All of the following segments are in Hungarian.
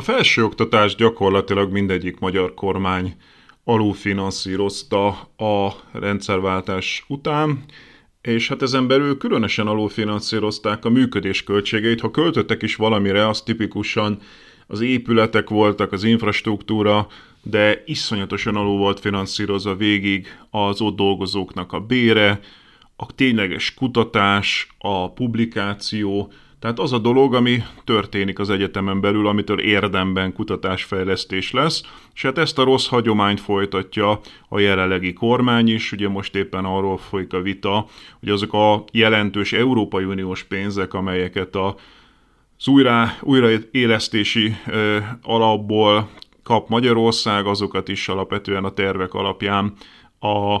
A felsőoktatás gyakorlatilag mindegyik magyar kormány alulfinanszírozta a rendszerváltás után, és hát ezen belül különösen alulfinanszírozták a működés költségeit. Ha költöttek is valamire, az tipikusan az épületek voltak, az infrastruktúra, de iszonyatosan alul volt finanszírozva végig az ott dolgozóknak a bére, a tényleges kutatás, a publikáció, tehát az a dolog, ami történik az egyetemen belül, amitől érdemben kutatásfejlesztés lesz, és hát ezt a rossz hagyományt folytatja a jelenlegi kormány is, ugye most éppen arról folyik a vita, hogy azok a jelentős Európai Uniós pénzek, amelyeket a az újra, újraélesztési ö, alapból kap Magyarország, azokat is alapvetően a tervek alapján a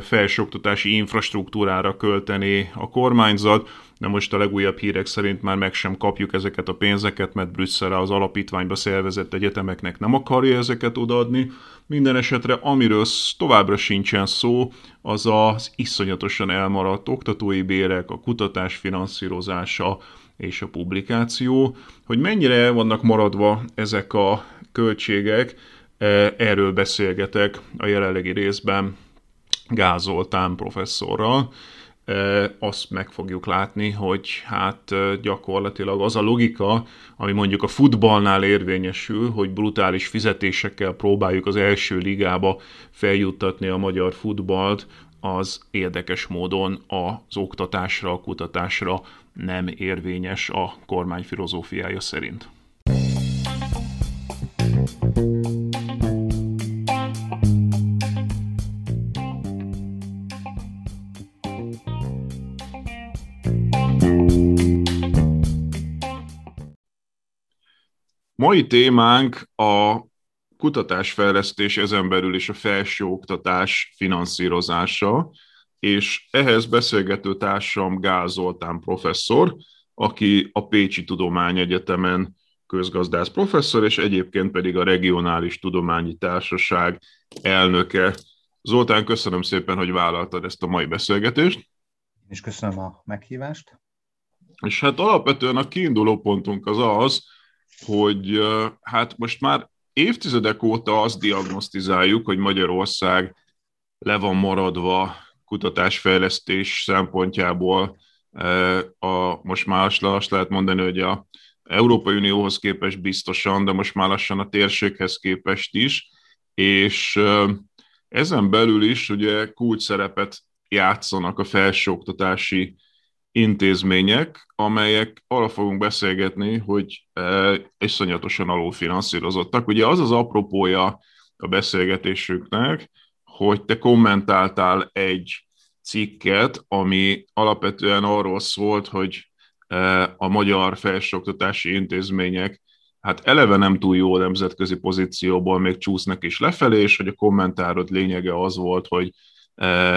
felsőoktatási infrastruktúrára költeni a kormányzat, de most a legújabb hírek szerint már meg sem kapjuk ezeket a pénzeket, mert Brüsszel az alapítványba szervezett egyetemeknek nem akarja ezeket odaadni. Minden esetre, amiről továbbra sincsen szó, az az iszonyatosan elmaradt oktatói bérek, a kutatás finanszírozása és a publikáció. Hogy mennyire vannak maradva ezek a költségek, erről beszélgetek a jelenlegi részben Gázoltán professzorral, azt meg fogjuk látni, hogy hát gyakorlatilag az a logika, ami mondjuk a futballnál érvényesül, hogy brutális fizetésekkel próbáljuk az első ligába feljuttatni a magyar futballt, az érdekes módon az oktatásra, a kutatásra nem érvényes a kormány filozófiája szerint. Mai témánk a kutatásfejlesztés ezen belül is a felsőoktatás finanszírozása, és ehhez beszélgető társam Gál Zoltán professzor, aki a Pécsi Tudományegyetemen közgazdász professzor, és egyébként pedig a Regionális Tudományi Társaság elnöke. Zoltán, köszönöm szépen, hogy vállaltad ezt a mai beszélgetést. És köszönöm a meghívást. És hát alapvetően a kiinduló pontunk az az, hogy hát most már évtizedek óta azt diagnosztizáljuk, hogy Magyarország le van maradva kutatásfejlesztés szempontjából. A, most már azt lehet mondani, hogy a Európai Unióhoz képest biztosan, de most már lassan a térséghez képest is, és ezen belül is ugye kulcs szerepet játszanak a felsőoktatási intézmények, amelyek arra fogunk beszélgetni, hogy e, iszonyatosan alulfinanszírozottak. Ugye az az apropója a beszélgetésünknek, hogy te kommentáltál egy cikket, ami alapvetően arról szólt, hogy e, a magyar felsőoktatási intézmények hát eleve nem túl jó nemzetközi pozícióból még csúsznak is lefelé, és hogy a kommentárod lényege az volt, hogy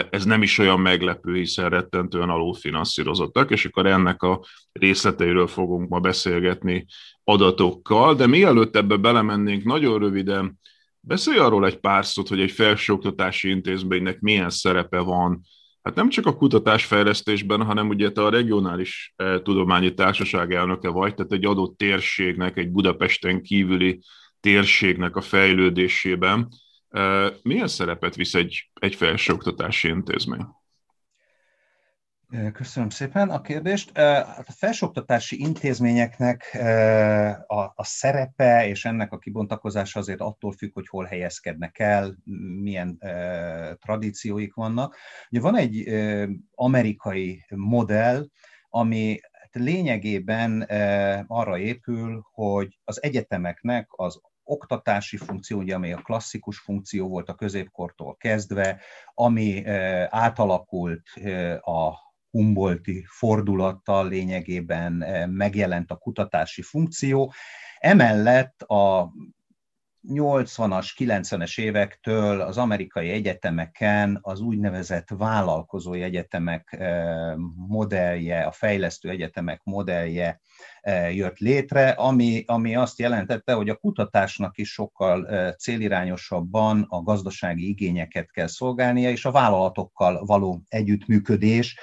ez nem is olyan meglepő, hiszen rettentően alulfinanszírozottak, és akkor ennek a részleteiről fogunk ma beszélgetni adatokkal, de mielőtt ebbe belemennénk, nagyon röviden beszélj arról egy pár szót, hogy egy felsőoktatási intézménynek milyen szerepe van, hát nem csak a kutatásfejlesztésben, hanem ugye te a regionális tudományi társaság elnöke vagy, tehát egy adott térségnek, egy Budapesten kívüli térségnek a fejlődésében, milyen szerepet visz egy, egy felsőoktatási intézmény? Köszönöm szépen a kérdést. Hát a felsőoktatási intézményeknek a, a szerepe és ennek a kibontakozása azért attól függ, hogy hol helyezkednek el, milyen tradícióik vannak. Ugye van egy amerikai modell, ami lényegében arra épül, hogy az egyetemeknek az oktatási funkció, ugye, ami a klasszikus funkció volt a középkortól kezdve, ami átalakult a Humboldti fordulattal lényegében megjelent a kutatási funkció. Emellett a 80-as, 90-es évektől az amerikai egyetemeken az úgynevezett vállalkozói egyetemek modellje, a fejlesztő egyetemek modellje E, jött létre, ami, ami azt jelentette, hogy a kutatásnak is sokkal e, célirányosabban a gazdasági igényeket kell szolgálnia, és a vállalatokkal való együttműködés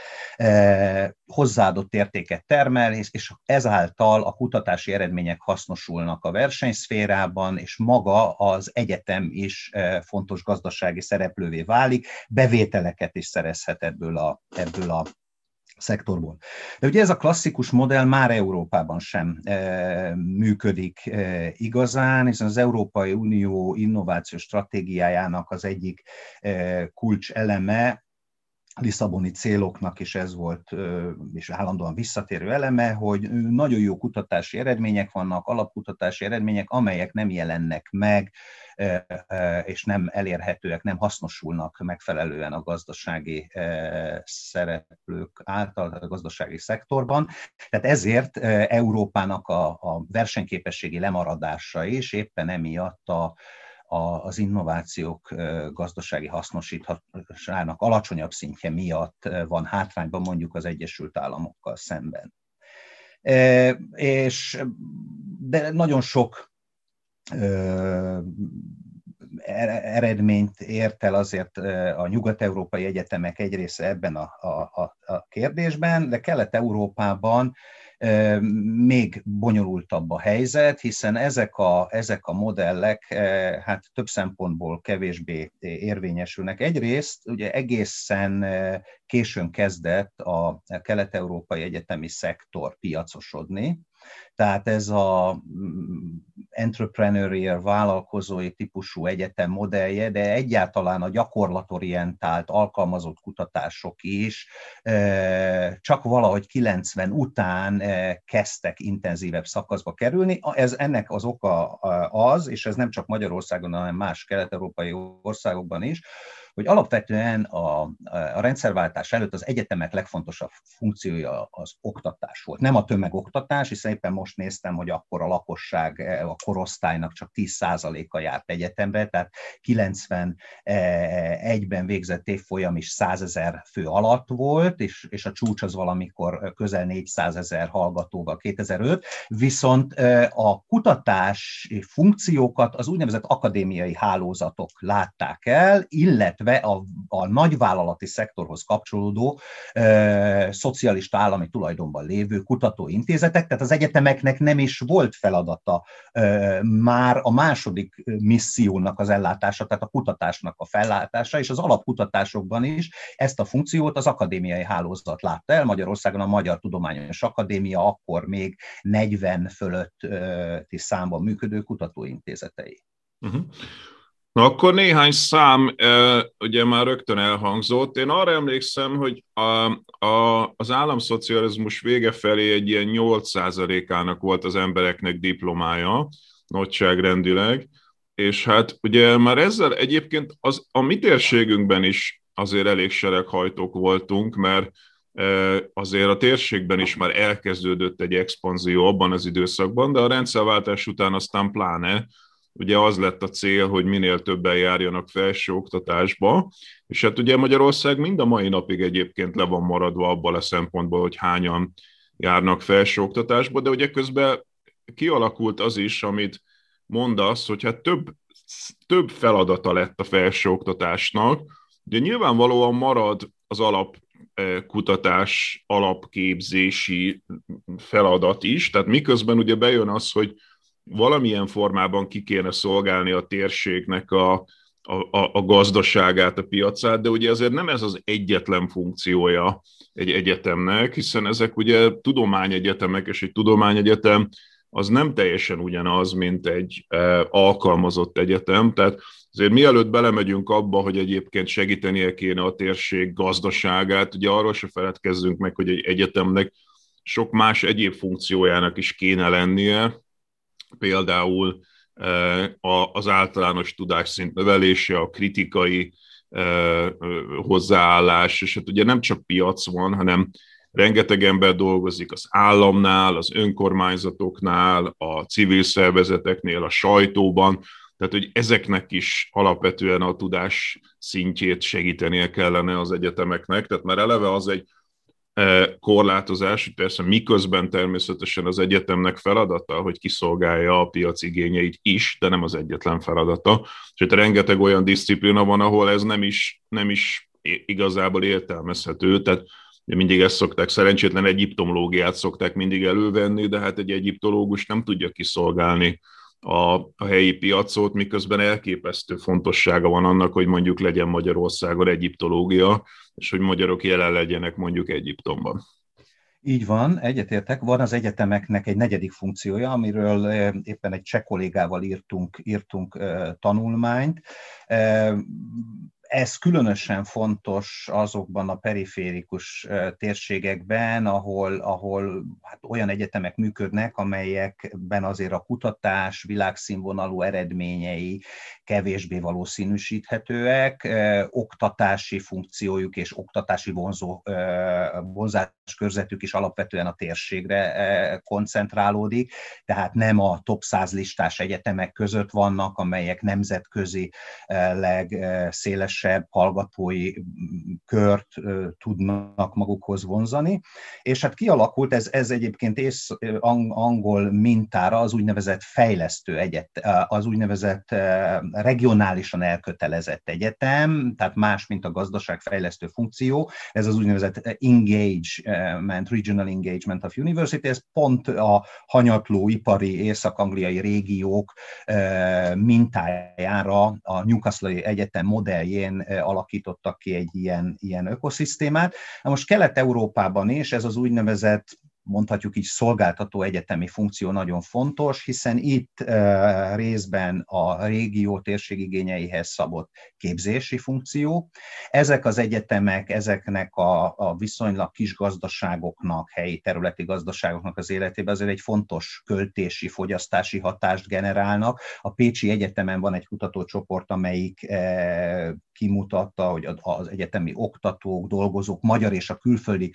hozzáadott értéket termel, és ezáltal a kutatási eredmények hasznosulnak a versenyszférában, és maga az egyetem is fontos gazdasági szereplővé válik, bevételeket is szerezhet ebből a, ebből a szektorból. De ugye ez a klasszikus modell már Európában sem e, működik e, igazán, hiszen az Európai Unió innovációs stratégiájának az egyik e, kulcs eleme Lisszaboni céloknak is ez volt, és állandóan visszatérő eleme, hogy nagyon jó kutatási eredmények vannak, alapkutatási eredmények, amelyek nem jelennek meg, és nem elérhetőek, nem hasznosulnak megfelelően a gazdasági szereplők által, a gazdasági szektorban. Tehát ezért Európának a, a versenyképességi lemaradása is éppen emiatt a, az innovációk gazdasági hasznosításának alacsonyabb szintje miatt van hátrányban mondjuk az Egyesült Államokkal szemben. És de nagyon sok eredményt ért el azért a nyugat-európai egyetemek egy része ebben a, a, a kérdésben, de Kelet-Európában még bonyolultabb a helyzet, hiszen ezek a, ezek a modellek hát több szempontból kevésbé érvényesülnek. Egyrészt ugye egészen későn kezdett a kelet-európai egyetemi szektor piacosodni, tehát ez a mm, entrepreneurial vállalkozói típusú egyetem modellje, de egyáltalán a gyakorlatorientált alkalmazott kutatások is csak valahogy 90 után kezdtek intenzívebb szakaszba kerülni. Ez, ennek az oka az, és ez nem csak Magyarországon, hanem más kelet-európai országokban is, hogy alapvetően a, a rendszerváltás előtt az egyetemek legfontosabb funkciója az oktatás volt. Nem a tömegoktatás, hiszen éppen most néztem, hogy akkor a lakosság, a korosztálynak csak 10%-a járt egyetemre, tehát 91-ben végzett évfolyam is 100 ezer fő alatt volt, és, és a csúcs az valamikor közel 400 ezer hallgatóval 2005, viszont a kutatás funkciókat az úgynevezett akadémiai hálózatok látták el, illetve a, a nagyvállalati szektorhoz kapcsolódó e, szocialista állami tulajdonban lévő kutatóintézetek, tehát az egyetemeknek nem is volt feladata már a második missziónak az ellátása, tehát a kutatásnak a fellátása, és az alapkutatásokban is ezt a funkciót az akadémiai hálózat látta el. Magyarországon a Magyar Tudományos Akadémia akkor még 40 fölötti számban működő kutatóintézetei. Uh-huh. Na akkor néhány szám ugye már rögtön elhangzott. Én arra emlékszem, hogy a, a, az államszocializmus vége felé egy ilyen 8%-ának volt az embereknek diplomája, nagyságrendileg, és hát ugye már ezzel egyébként az, a mi térségünkben is azért elég sereghajtók voltunk, mert azért a térségben is már elkezdődött egy expanzió abban az időszakban, de a rendszerváltás után aztán pláne, ugye az lett a cél, hogy minél többen járjanak felsőoktatásba, és hát ugye Magyarország mind a mai napig egyébként le van maradva abban a szempontból, hogy hányan járnak felsőoktatásba, de ugye közben kialakult az is, amit mondasz, hogy hát több, több feladata lett a felsőoktatásnak, ugye nyilvánvalóan marad az alap eh, kutatás, alapképzési feladat is, tehát miközben ugye bejön az, hogy valamilyen formában ki kéne szolgálni a térségnek a, a, a gazdaságát, a piacát, de ugye azért nem ez az egyetlen funkciója egy egyetemnek, hiszen ezek ugye tudományegyetemek, és egy tudományegyetem az nem teljesen ugyanaz, mint egy alkalmazott egyetem, tehát azért mielőtt belemegyünk abba, hogy egyébként segítenie kéne a térség gazdaságát, ugye arról se feledkezzünk meg, hogy egy egyetemnek sok más egyéb funkciójának is kéne lennie, például az általános tudásszint növelése, a kritikai hozzáállás, és hát ugye nem csak piac van, hanem rengeteg ember dolgozik az államnál, az önkormányzatoknál, a civil szervezeteknél, a sajtóban, tehát hogy ezeknek is alapvetően a tudás szintjét segítenie kellene az egyetemeknek, tehát már eleve az egy korlátozás, hogy persze miközben természetesen az egyetemnek feladata, hogy kiszolgálja a piac igényeit is, de nem az egyetlen feladata. És itt rengeteg olyan disziplina van, ahol ez nem is, nem is igazából értelmezhető, tehát mindig ezt szokták, szerencsétlen egyiptomológiát szokták mindig elővenni, de hát egy egyiptológus nem tudja kiszolgálni a, a helyi piacot, miközben elképesztő fontossága van annak, hogy mondjuk legyen Magyarországon egyiptológia, és hogy magyarok jelen legyenek mondjuk Egyiptomban. Így van, egyetértek. Van az egyetemeknek egy negyedik funkciója, amiről éppen egy cseh kollégával írtunk, írtunk tanulmányt ez különösen fontos azokban a periférikus térségekben, ahol, ahol hát olyan egyetemek működnek, amelyekben azért a kutatás világszínvonalú eredményei kevésbé valószínűsíthetőek, oktatási funkciójuk és oktatási vonzó, vonzás körzetük is alapvetően a térségre koncentrálódik, tehát nem a top 100 listás egyetemek között vannak, amelyek nemzetközi legszéles szélesebb hallgatói kört tudnak magukhoz vonzani, és hát kialakult, ez, ez egyébként ész, angol mintára az úgynevezett fejlesztő egyet, az úgynevezett regionálisan elkötelezett egyetem, tehát más, mint a gazdaságfejlesztő funkció, ez az úgynevezett engagement, regional engagement of university, ez pont a hanyatló ipari észak-angliai régiók mintájára a Newcastle Egyetem modelljén szintjén alakítottak ki egy ilyen, ilyen ökoszisztémát. Na most Kelet-Európában is ez az úgynevezett mondhatjuk így szolgáltató egyetemi funkció nagyon fontos, hiszen itt részben a régió térség igényeihez szabott képzési funkció. Ezek az egyetemek, ezeknek a, a viszonylag kis gazdaságoknak, helyi területi gazdaságoknak az életében azért egy fontos költési, fogyasztási hatást generálnak. A Pécsi Egyetemen van egy kutatócsoport, amelyik kimutatta, hogy az egyetemi oktatók, dolgozók, magyar és a külföldi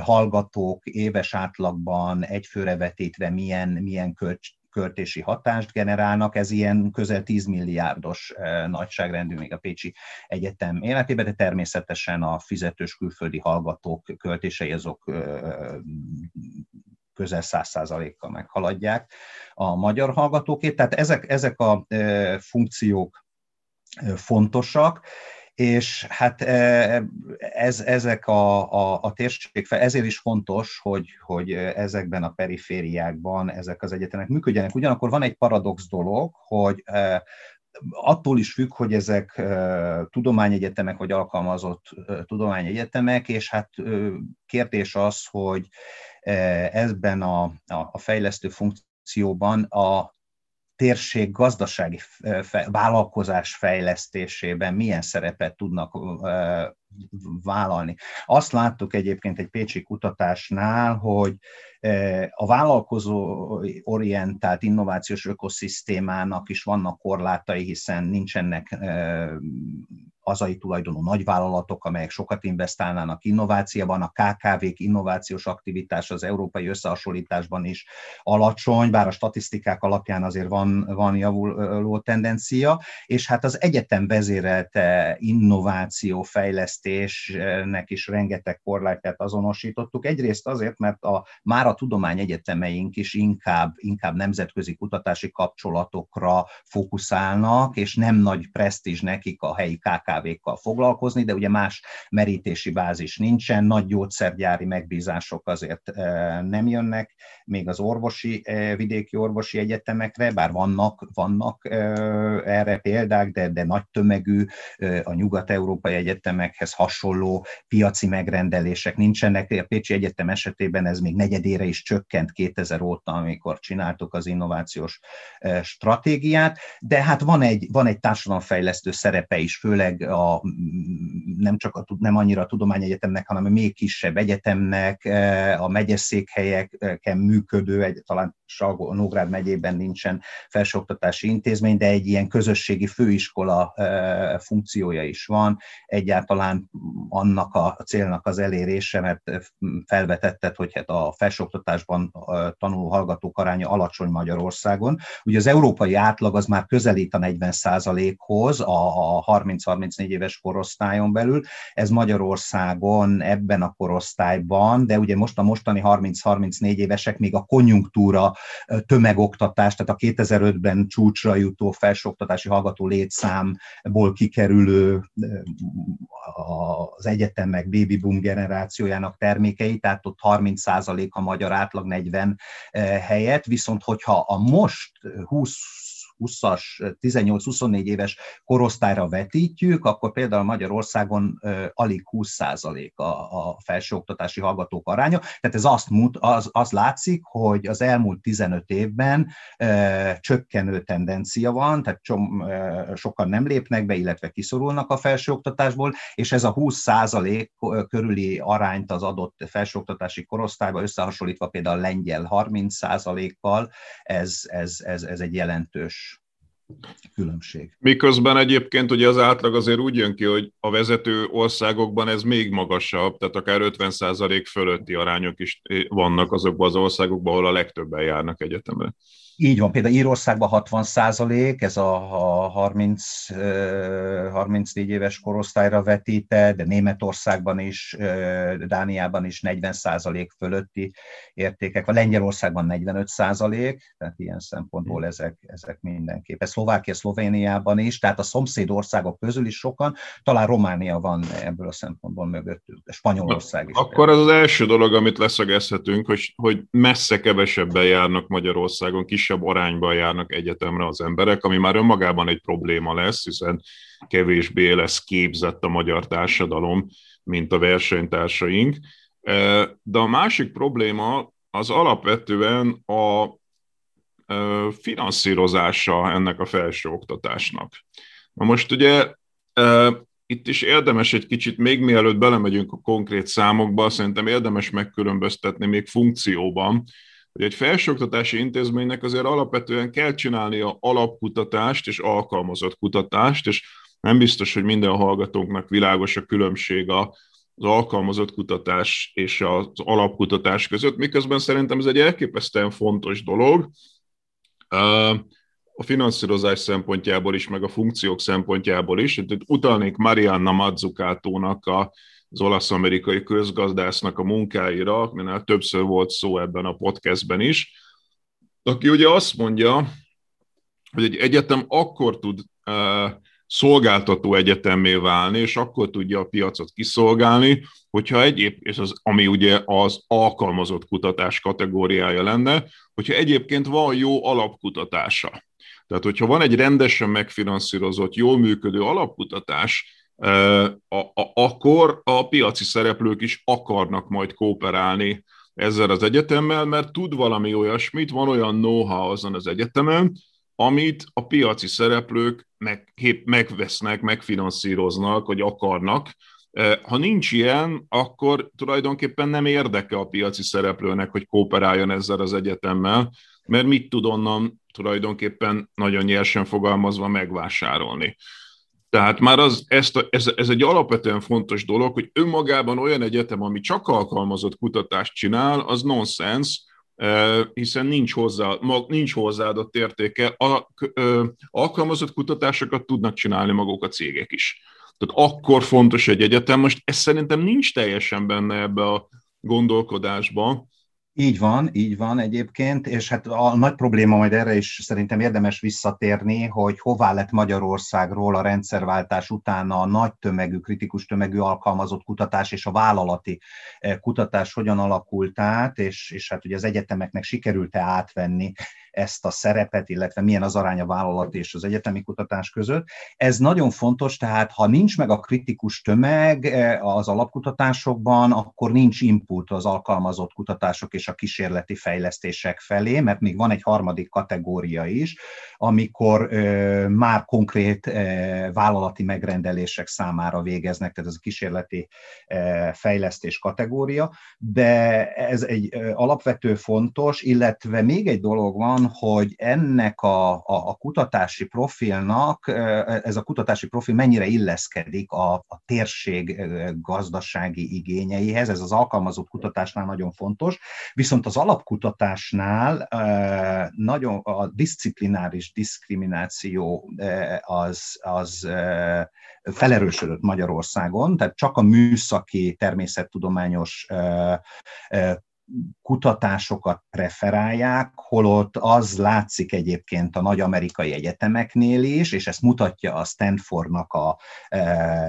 hallgatók éves átlagban egyfőre vetítve milyen, milyen költs, költési hatást generálnak, ez ilyen közel 10 milliárdos nagyságrendű még a Pécsi Egyetem életében, de természetesen a fizetős külföldi hallgatók költései azok közel 100%-kal meghaladják a magyar hallgatókét. Tehát ezek, ezek a funkciók fontosak, és hát ez, ezek a, a, a térség, ezért is fontos, hogy, hogy ezekben a perifériákban ezek az egyetemek működjenek. Ugyanakkor van egy paradox dolog, hogy attól is függ, hogy ezek tudományegyetemek vagy alkalmazott tudományegyetemek, és hát kérdés az, hogy ebben a, a fejlesztő funkcióban a térség gazdasági vállalkozás fejlesztésében milyen szerepet tudnak vállalni. Azt láttuk egyébként egy pécsi kutatásnál, hogy a vállalkozó orientált innovációs ökoszisztémának is vannak korlátai, hiszen nincsenek hazai tulajdonú nagyvállalatok, amelyek sokat investálnának innovációban, a KKV-k innovációs aktivitás az európai összehasonlításban is alacsony, bár a statisztikák alapján azért van, van javuló tendencia, és hát az egyetem vezérelt innováció fejlesztésnek is rengeteg korlátját azonosítottuk. Egyrészt azért, mert a, már a a tudományegyetemeink is inkább, inkább nemzetközi kutatási kapcsolatokra fókuszálnak, és nem nagy presztízs nekik a helyi KKV-kkal foglalkozni, de ugye más merítési bázis nincsen, nagy gyógyszergyári megbízások azért nem jönnek, még az orvosi, vidéki orvosi egyetemekre, bár vannak, vannak erre példák, de, de nagy tömegű a nyugat-európai egyetemekhez hasonló piaci megrendelések nincsenek. A Pécsi Egyetem esetében ez még negyedére is csökkent 2000 óta, amikor csináltuk az innovációs stratégiát, de hát van egy, van egy társadalomfejlesztő szerepe is, főleg a, nem csak a, nem annyira a tudományegyetemnek, hanem a még kisebb egyetemnek, a megyeszékhelyeken működő, egy, talán Nógrád megyében nincsen felsőoktatási intézmény, de egy ilyen közösségi főiskola funkciója is van. Egyáltalán annak a célnak az elérése, mert felvetetted, hogy hát a felsőoktatásban tanuló hallgatók aránya alacsony Magyarországon. Ugye az európai átlag az már közelít a 40% hoz a 30-34 éves korosztályon belül. Ez Magyarországon ebben a korosztályban, de ugye most a mostani 30-34 évesek még a konjunktúra tömegoktatás, tehát a 2005-ben csúcsra jutó felsőoktatási hallgató létszámból kikerülő az egyetemek baby boom generációjának termékei, tehát ott 30% a magyar átlag 40 helyet, viszont hogyha a most 20 20-as, 18-24 éves korosztályra vetítjük, akkor például Magyarországon alig 20% a, a felsőoktatási hallgatók aránya. Tehát ez azt, mut, az, az látszik, hogy az elmúlt 15 évben e, csökkenő tendencia van, tehát csom, e, sokan nem lépnek be, illetve kiszorulnak a felsőoktatásból, és ez a 20% körüli arányt az adott felsőoktatási korosztályba összehasonlítva például a lengyel 30%-kal, ez, ez, ez, ez egy jelentős különbség. Miközben egyébként ugye az átlag azért úgy jön ki, hogy a vezető országokban ez még magasabb, tehát akár 50% fölötti arányok is vannak azokban az országokban, ahol a legtöbben járnak egyetemre. Így van, például Írországban 60 százalék, ez a 30, 34 éves korosztályra vetített, de Németországban is, Dániában is 40 százalék fölötti értékek, vagy Lengyelországban 45 százalék, tehát ilyen szempontból ezek, ezek mindenképpen. Szlovákia, Szlovéniában is, tehát a szomszéd országok közül is sokan, talán Románia van ebből a szempontból mögöttük, de Spanyolország is. Akkor ez az első dolog, amit leszögezhetünk, hogy, hogy messze kevesebben járnak Magyarországon, kisebb kisebb arányban járnak egyetemre az emberek, ami már önmagában egy probléma lesz, hiszen kevésbé lesz képzett a magyar társadalom, mint a versenytársaink. E, de a másik probléma az alapvetően a e, finanszírozása ennek a felsőoktatásnak. Na most ugye e, itt is érdemes egy kicsit, még mielőtt belemegyünk a konkrét számokba, szerintem érdemes megkülönböztetni még funkcióban, hogy egy felsőoktatási intézménynek azért alapvetően kell csinálnia alapkutatást és alkalmazott kutatást, és nem biztos, hogy minden hallgatónknak világos a különbség a, az alkalmazott kutatás és az alapkutatás között, miközben szerintem ez egy elképesztően fontos dolog a finanszírozás szempontjából is, meg a funkciók szempontjából is. Itt utalnék Marianna Mazzucatónak a az olasz-amerikai közgazdásznak a munkáira, aminek többször volt szó ebben a podcastben is, aki ugye azt mondja, hogy egy egyetem akkor tud uh, szolgáltató egyetemmé válni, és akkor tudja a piacot kiszolgálni, hogyha egyéb, és az, ami ugye az alkalmazott kutatás kategóriája lenne, hogyha egyébként van jó alapkutatása. Tehát, hogyha van egy rendesen megfinanszírozott, jól működő alapkutatás, akkor a piaci szereplők is akarnak majd kooperálni ezzel az egyetemmel, mert tud valami olyasmit, van olyan know-how azon az egyetemen, amit a piaci szereplők meg, megvesznek, megfinanszíroznak, vagy akarnak. Ha nincs ilyen, akkor tulajdonképpen nem érdeke a piaci szereplőnek, hogy kooperáljon ezzel az egyetemmel, mert mit tud onnan tulajdonképpen nagyon nyersen fogalmazva megvásárolni. Tehát már az, ezt a, ez, ez egy alapvetően fontos dolog, hogy önmagában olyan egyetem, ami csak alkalmazott kutatást csinál, az nonsens, hiszen nincs, hozzá, nincs hozzáadott értéke. A, alkalmazott kutatásokat tudnak csinálni maguk a cégek is. Tehát akkor fontos egy egyetem. Most ez szerintem nincs teljesen benne ebbe a gondolkodásban, Így van, így van egyébként, és hát a nagy probléma majd erre is szerintem érdemes visszatérni, hogy hová lett Magyarországról a rendszerváltás után a nagy tömegű, kritikus tömegű alkalmazott kutatás és a vállalati eh, kutatás hogyan alakult át, és, és hát ugye az egyetemeknek sikerült-e átvenni ezt a szerepet, illetve milyen az arány a vállalati és az egyetemi kutatás között. Ez nagyon fontos, tehát ha nincs meg a kritikus tömeg eh, az alapkutatásokban, akkor nincs input az alkalmazott kutatások és a kísérleti fejlesztések felé, mert még van egy harmadik kategória is, amikor ö, már konkrét ö, vállalati megrendelések számára végeznek, tehát ez a kísérleti fejlesztés kategória, de ez egy alapvető fontos, illetve még egy dolog van, hogy ennek a, a, a kutatási profilnak, ez a kutatási profil mennyire illeszkedik a, a térség gazdasági igényeihez, ez az alkalmazott kutatásnál nagyon fontos, viszont az alapkutatásnál nagyon a disziplináris diszkrimináció az, az felerősödött Magyarországon, tehát csak a műszaki, természettudományos kutatásokat preferálják, holott az látszik egyébként a nagy amerikai egyetemeknél is, és ezt mutatja a Stanfordnak a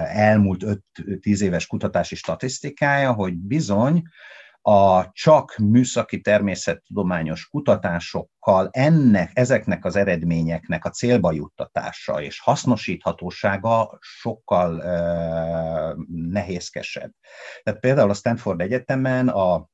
elmúlt 5-10 éves kutatási statisztikája, hogy bizony a csak műszaki természettudományos kutatásokkal ennek, ezeknek az eredményeknek a célba juttatása és hasznosíthatósága sokkal uh, nehézkesebb. Tehát például a Stanford Egyetemen a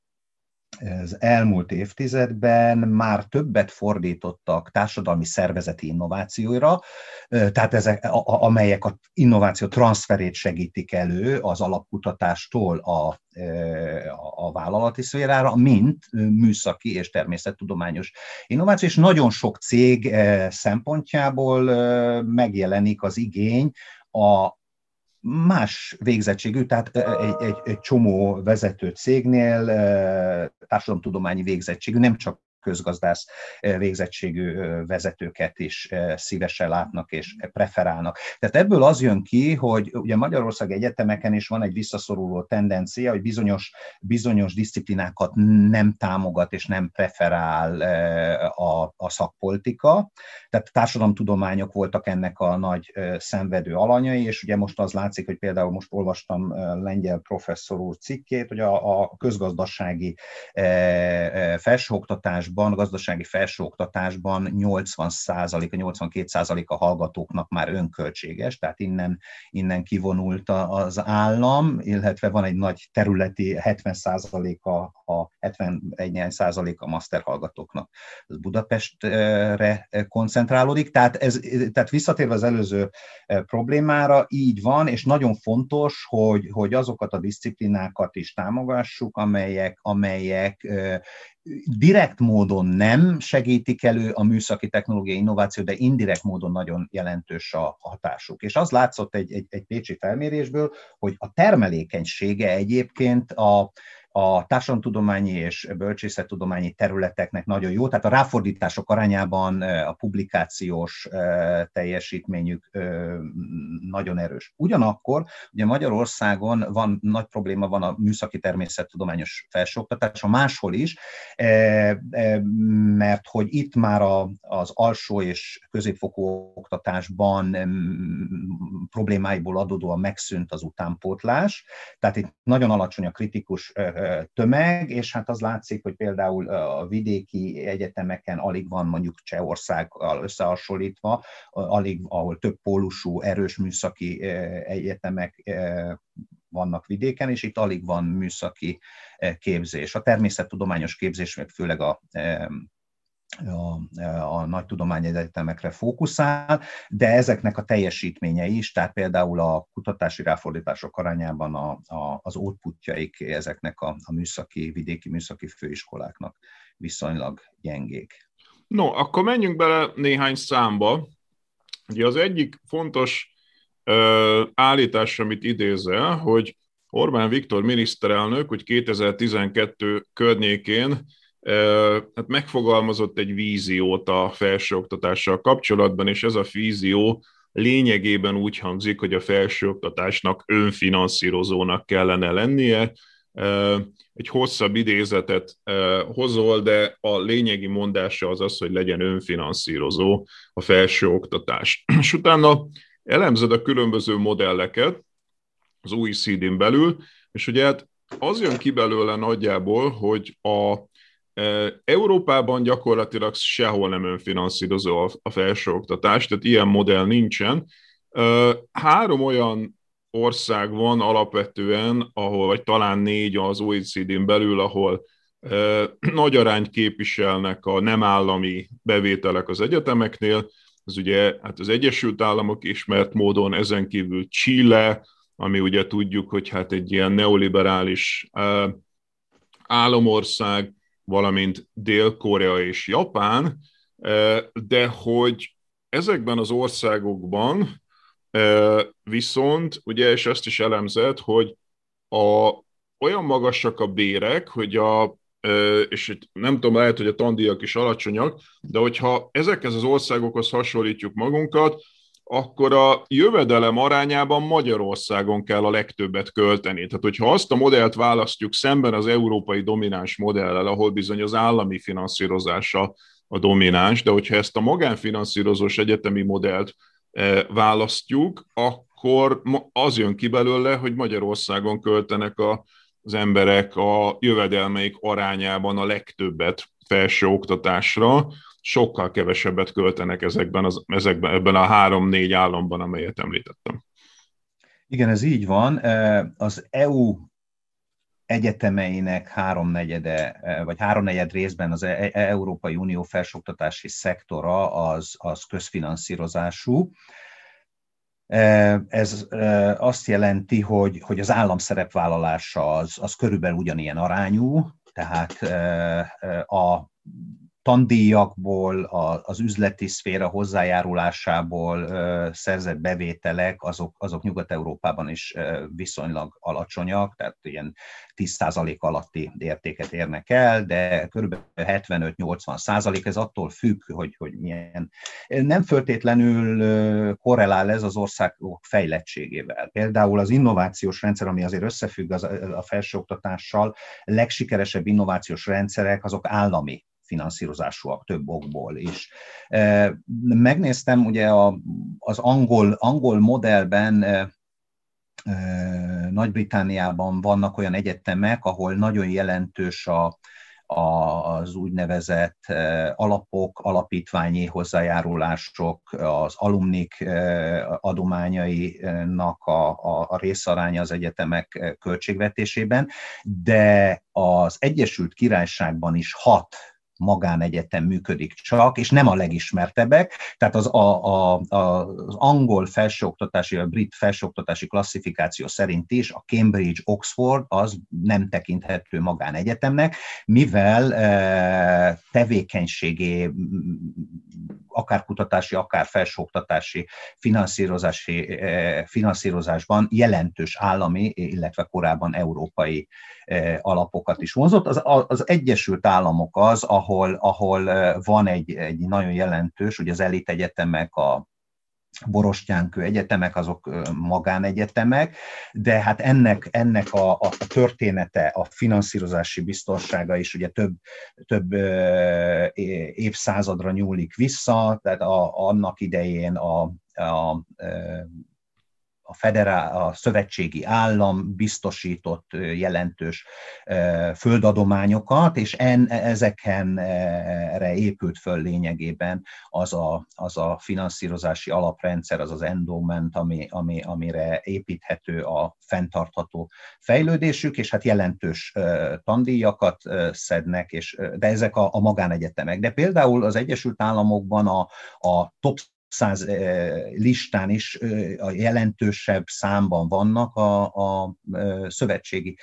az elmúlt évtizedben már többet fordítottak társadalmi szervezeti innovációra, tehát ezek, amelyek a innováció transferét segítik elő az alapkutatástól a, a vállalati szférára, mint műszaki és természettudományos innováció, és nagyon sok cég szempontjából megjelenik az igény a, más végzettségű, tehát egy, egy, egy csomó vezető cégnél társadalomtudományi végzettségű, nem csak közgazdász végzettségű vezetőket is szívesen látnak és preferálnak. Tehát ebből az jön ki, hogy ugye Magyarország egyetemeken is van egy visszaszoruló tendencia, hogy bizonyos, bizonyos disziplinákat nem támogat és nem preferál a, a szakpolitika. Tehát társadalomtudományok voltak ennek a nagy szenvedő alanyai, és ugye most az látszik, hogy például most olvastam lengyel professzor úr cikkét, hogy a, a közgazdasági felsőoktatás oktatásban, gazdasági felsőoktatásban 80 a 82% a hallgatóknak már önköltséges, tehát innen, innen kivonult az állam, illetve van egy nagy területi 70 a, a 71% a master hallgatóknak. Ez Budapestre koncentrálódik, tehát, ez, tehát visszatérve az előző e, problémára, így van, és nagyon fontos, hogy, hogy azokat a disziplinákat is támogassuk, amelyek, amelyek e, direkt módon nem segítik elő a műszaki technológiai innováció, de indirekt módon nagyon jelentős a hatásuk. És az látszott egy, egy, egy pécsi felmérésből, hogy a termelékenysége egyébként a, a társadalomtudományi és bölcsészettudományi területeknek nagyon jó, tehát a ráfordítások arányában a publikációs teljesítményük nagyon erős. Ugyanakkor ugye Magyarországon van nagy probléma van a műszaki természettudományos felsőoktatás, a máshol is, mert hogy itt már az alsó és középfokú oktatásban problémáiból adódóan megszűnt az utánpótlás, tehát itt nagyon alacsony a kritikus tömeg, és hát az látszik, hogy például a vidéki egyetemeken alig van mondjuk Csehországgal összehasonlítva, alig, ahol több pólusú, erős műszaki egyetemek vannak vidéken, és itt alig van műszaki képzés. A természettudományos képzés, meg főleg a a, a nagy tudományegyetemekre fókuszál, de ezeknek a teljesítménye is, tehát például a kutatási ráfordítások arányában a, a, az outputjaik ezeknek a, a műszaki, vidéki műszaki főiskoláknak viszonylag gyengék. No, akkor menjünk bele néhány számba. Ugye az egyik fontos uh, állítás, amit idézel, hogy Orbán Viktor miniszterelnök, hogy 2012 környékén hát megfogalmazott egy víziót a felsőoktatással kapcsolatban, és ez a vízió lényegében úgy hangzik, hogy a felsőoktatásnak önfinanszírozónak kellene lennie, egy hosszabb idézetet hozol, de a lényegi mondása az az, hogy legyen önfinanszírozó a felső oktatás. És utána elemzed a különböző modelleket az OECD-n belül, és ugye hát az jön ki belőle nagyjából, hogy a Európában gyakorlatilag sehol nem önfinanszírozó a felsőoktatás, tehát ilyen modell nincsen. Három olyan ország van alapvetően, ahol, vagy talán négy az OECD-n belül, ahol nagy arányt képviselnek a nem állami bevételek az egyetemeknél. Ez ugye hát az Egyesült Államok ismert módon, ezen kívül Chile, ami ugye tudjuk, hogy hát egy ilyen neoliberális államország, valamint Dél-Korea és Japán, de hogy ezekben az országokban viszont, ugye, és ezt is elemzett, hogy a, olyan magasak a bérek, hogy a, és nem tudom, lehet, hogy a tandíjak is alacsonyak, de hogyha ezekhez az országokhoz hasonlítjuk magunkat, akkor a jövedelem arányában Magyarországon kell a legtöbbet költeni. Tehát, hogyha azt a modellt választjuk szemben az európai domináns modellel, ahol bizony az állami finanszírozása a domináns, de hogyha ezt a magánfinanszírozós egyetemi modellt e, választjuk, akkor az jön ki belőle, hogy Magyarországon költenek a, az emberek a jövedelmeik arányában a legtöbbet felső oktatásra, sokkal kevesebbet költenek ezekben, az, ezekben ebben a három-négy államban, amelyet említettem. Igen, ez így van. Az EU egyetemeinek háromnegyede, vagy háromnegyed részben az e-, e Európai Unió felsőoktatási szektora az, az közfinanszírozású. Ez azt jelenti, hogy, hogy az állam szerepvállalása az, az körülbelül ugyanilyen arányú, tehát a tandíjakból, az üzleti szféra hozzájárulásából szerzett bevételek, azok, azok Nyugat-Európában is viszonylag alacsonyak, tehát ilyen 10% alatti értéket érnek el, de kb. 75-80% ez attól függ, hogy, hogy milyen. Nem föltétlenül korrelál ez az országok fejlettségével. Például az innovációs rendszer, ami azért összefügg az, a felsőoktatással, legsikeresebb innovációs rendszerek azok állami finanszírozásúak több okból is. Megnéztem ugye a, az angol, angol modellben Nagy-Britániában vannak olyan egyetemek, ahol nagyon jelentős a, az úgynevezett alapok, alapítványi hozzájárulások, az alumnik adományainak a, a, a részaránya az egyetemek költségvetésében, de az Egyesült Királyságban is hat magánegyetem működik csak, és nem a legismertebbek, tehát az, a, a, a, az angol felsőoktatási, a brit felsőoktatási klasszifikáció szerint is a Cambridge, Oxford az nem tekinthető magánegyetemnek, mivel e, tevékenységé, akár kutatási, akár felsőoktatási finanszírozási, e, finanszírozásban jelentős állami, illetve korábban európai e, alapokat is vonzott. Az, az Egyesült Államok az, ahol ahol, ahol van egy, egy nagyon jelentős, ugye az elit egyetemek, a borostyánkő egyetemek, azok magánegyetemek, de hát ennek, ennek a, a története, a finanszírozási biztonsága is ugye több, több évszázadra nyúlik vissza, tehát a, annak idején a, a, a federál, a szövetségi állam biztosított jelentős földadományokat, és en, ezeken erre épült föl lényegében az a, az a finanszírozási alaprendszer, az az endowment, ami, ami, amire építhető a fenntartható fejlődésük, és hát jelentős tandíjakat szednek, és, de ezek a, a magánegyetemek. De például az Egyesült Államokban a, a top száz listán is a jelentősebb számban vannak a, a szövetségi,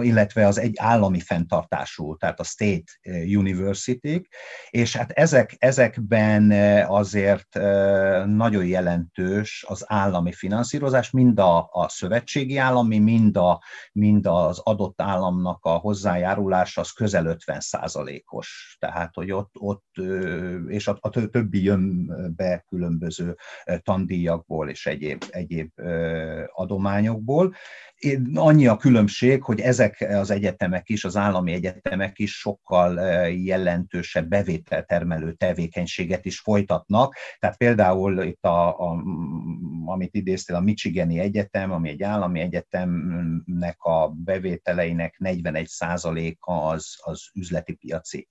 illetve az egy állami fenntartású, tehát a State University, és hát ezek, ezekben azért nagyon jelentős az állami finanszírozás, mind a, a szövetségi állami, mind, a, mind az adott államnak a hozzájárulása az közel 50 százalékos. Tehát, hogy ott, ott és a, a többi jön be külön különböző tandíjakból és egyéb, egyéb adományokból. Annyi a különbség, hogy ezek az egyetemek is, az állami egyetemek is sokkal jelentősebb bevételtermelő tevékenységet is folytatnak. Tehát például itt, a, a, amit idéztél, a Michigani Egyetem, ami egy állami egyetemnek a bevételeinek 41%-a az, az üzleti piaci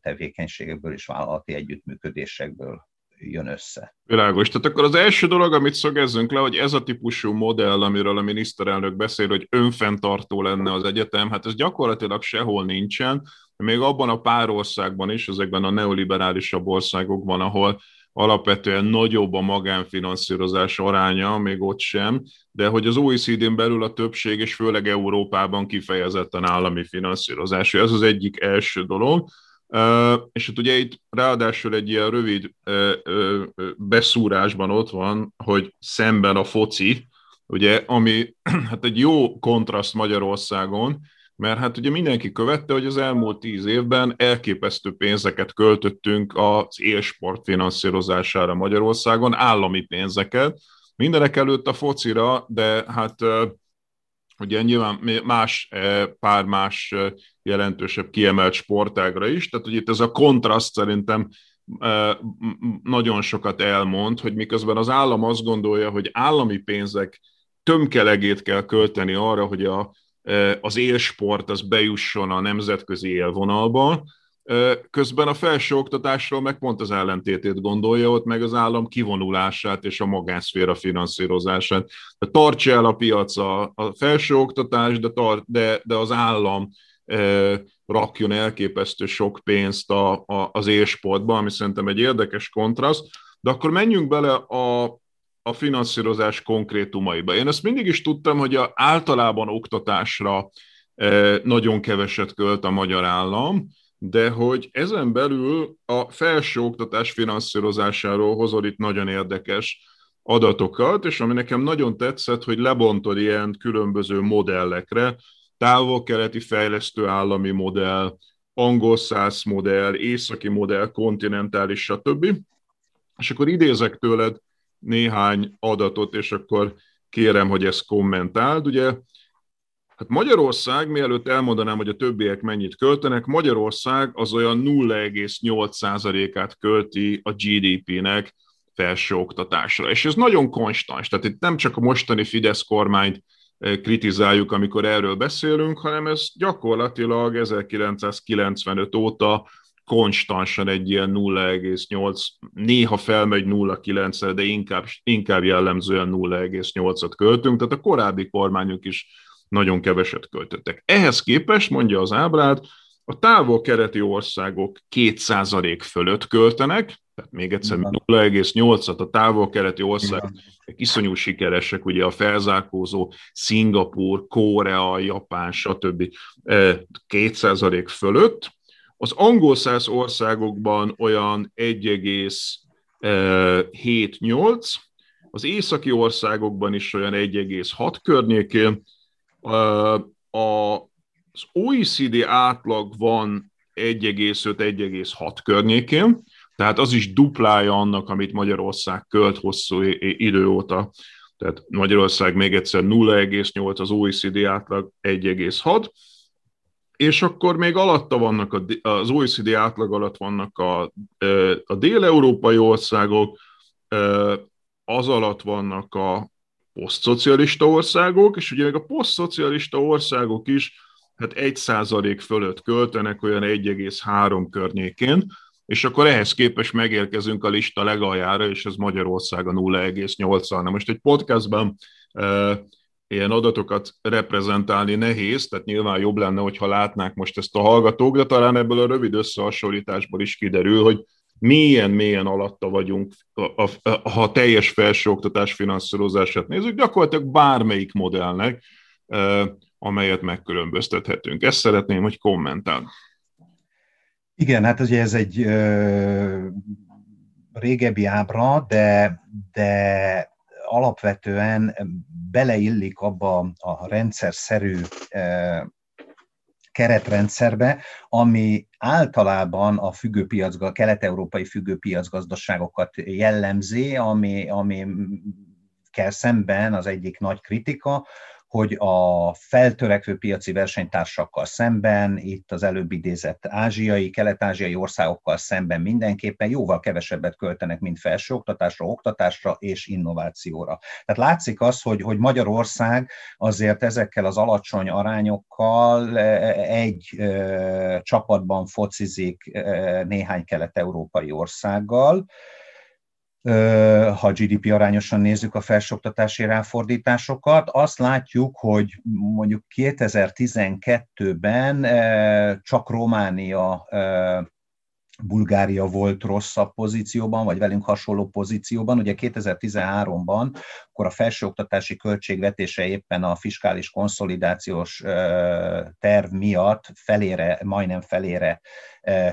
tevékenységekből és vállalati együttműködésekből jön össze. Világos. Tehát akkor az első dolog, amit szögezzünk le, hogy ez a típusú modell, amiről a miniszterelnök beszél, hogy önfenntartó lenne az egyetem, hát ez gyakorlatilag sehol nincsen, még abban a pár országban is, ezekben a neoliberálisabb országokban, ahol alapvetően nagyobb a magánfinanszírozás aránya, még ott sem, de hogy az OECD-n belül a többség, és főleg Európában kifejezetten állami finanszírozás. Ez az egyik első dolog. És hát ugye itt ráadásul egy ilyen rövid beszúrásban ott van, hogy szemben a foci, ugye, ami hát egy jó kontraszt Magyarországon, mert hát ugye mindenki követte, hogy az elmúlt tíz évben elképesztő pénzeket költöttünk az élsport finanszírozására Magyarországon, állami pénzeket, mindenek előtt a focira, de hát ugye nyilván más, pár más jelentősebb kiemelt sportágra is, tehát hogy itt ez a kontraszt szerintem nagyon sokat elmond, hogy miközben az állam azt gondolja, hogy állami pénzek tömkelegét kell költeni arra, hogy a, az élsport az bejusson a nemzetközi élvonalba, Közben a felsőoktatásról meg pont az ellentétét gondolja, ott meg az állam kivonulását és a magánszféra finanszírozását. De tartsa el a piac a, a felsőoktatás, de, tar, de, de az állam e, rakjon elképesztő sok pénzt a, a, az élsportba, ami szerintem egy érdekes kontraszt. De akkor menjünk bele a, a finanszírozás konkrétumaiba. Én ezt mindig is tudtam, hogy a, általában oktatásra e, nagyon keveset költ a magyar állam, de hogy ezen belül a felsőoktatás finanszírozásáról hozol itt nagyon érdekes adatokat, és ami nekem nagyon tetszett, hogy lebontod ilyen különböző modellekre, távol-keleti fejlesztő állami modell, angol száz modell, északi modell, kontinentális, stb. És akkor idézek tőled néhány adatot, és akkor kérem, hogy ezt kommentáld. Ugye Hát Magyarország, mielőtt elmondanám, hogy a többiek mennyit költenek, Magyarország az olyan 0,8%-át költi a GDP-nek felsőoktatásra. És ez nagyon konstans. Tehát itt nem csak a mostani Fidesz kormányt eh, kritizáljuk, amikor erről beszélünk, hanem ez gyakorlatilag 1995 óta konstansan egy ilyen 0,8, néha felmegy 0,9 de inkább, inkább jellemzően 0,8-at költünk, tehát a korábbi kormányok is nagyon keveset költöttek. Ehhez képest, mondja az ábrád, a távol-kereti országok 2% fölött költenek, tehát még egyszer 0,8-at a távol-keleti országok iszonyú sikeresek, ugye a felzárkózó Szingapur, Korea, Japán, stb. 2% fölött. Az angol száz országokban olyan 1,7-8, az északi országokban is olyan 1,6 környékén, az OECD átlag van 1,5-1,6 környékén, tehát az is duplája annak, amit Magyarország költ hosszú idő óta. Tehát Magyarország még egyszer 0,8, az OECD átlag 1,6, és akkor még alatta vannak, a, az OECD átlag alatt vannak a, a dél-európai országok, az alatt vannak a posztszocialista országok, és ugye még a posztszocialista országok is hát egy százalék fölött költenek olyan 1,3 környékén, és akkor ehhez képest megérkezünk a lista legaljára, és ez Magyarország a 0,8-al. Na most egy podcastban e, ilyen adatokat reprezentálni nehéz, tehát nyilván jobb lenne, hogyha látnák most ezt a hallgatók, de talán ebből a rövid összehasonlításból is kiderül, hogy mélyen-mélyen alatta vagyunk, ha a teljes felsőoktatás finanszírozását nézzük, gyakorlatilag bármelyik modellnek, amelyet megkülönböztethetünk. Ezt szeretném, hogy kommentál. Igen, hát ugye ez egy ö, régebbi ábra, de, de alapvetően beleillik abba a rendszer szerű keretrendszerbe, ami általában a függőpiac, kelet-európai függőpiacgazdaságokat jellemzi, ami, ami kell szemben az egyik nagy kritika, hogy a feltörekvő piaci versenytársakkal szemben, itt az előbb idézett ázsiai, kelet-ázsiai országokkal szemben mindenképpen jóval kevesebbet költenek, mint felsőoktatásra, oktatásra és innovációra. Tehát látszik az, hogy, hogy Magyarország azért ezekkel az alacsony arányokkal egy ö, csapatban focizik ö, néhány kelet-európai országgal, ha GDP arányosan nézzük a felsőoktatási ráfordításokat, azt látjuk, hogy mondjuk 2012-ben csak Románia Bulgária volt rosszabb pozícióban, vagy velünk hasonló pozícióban. Ugye 2013-ban, akkor a felsőoktatási költségvetése éppen a fiskális konszolidációs terv miatt felére, majdnem felére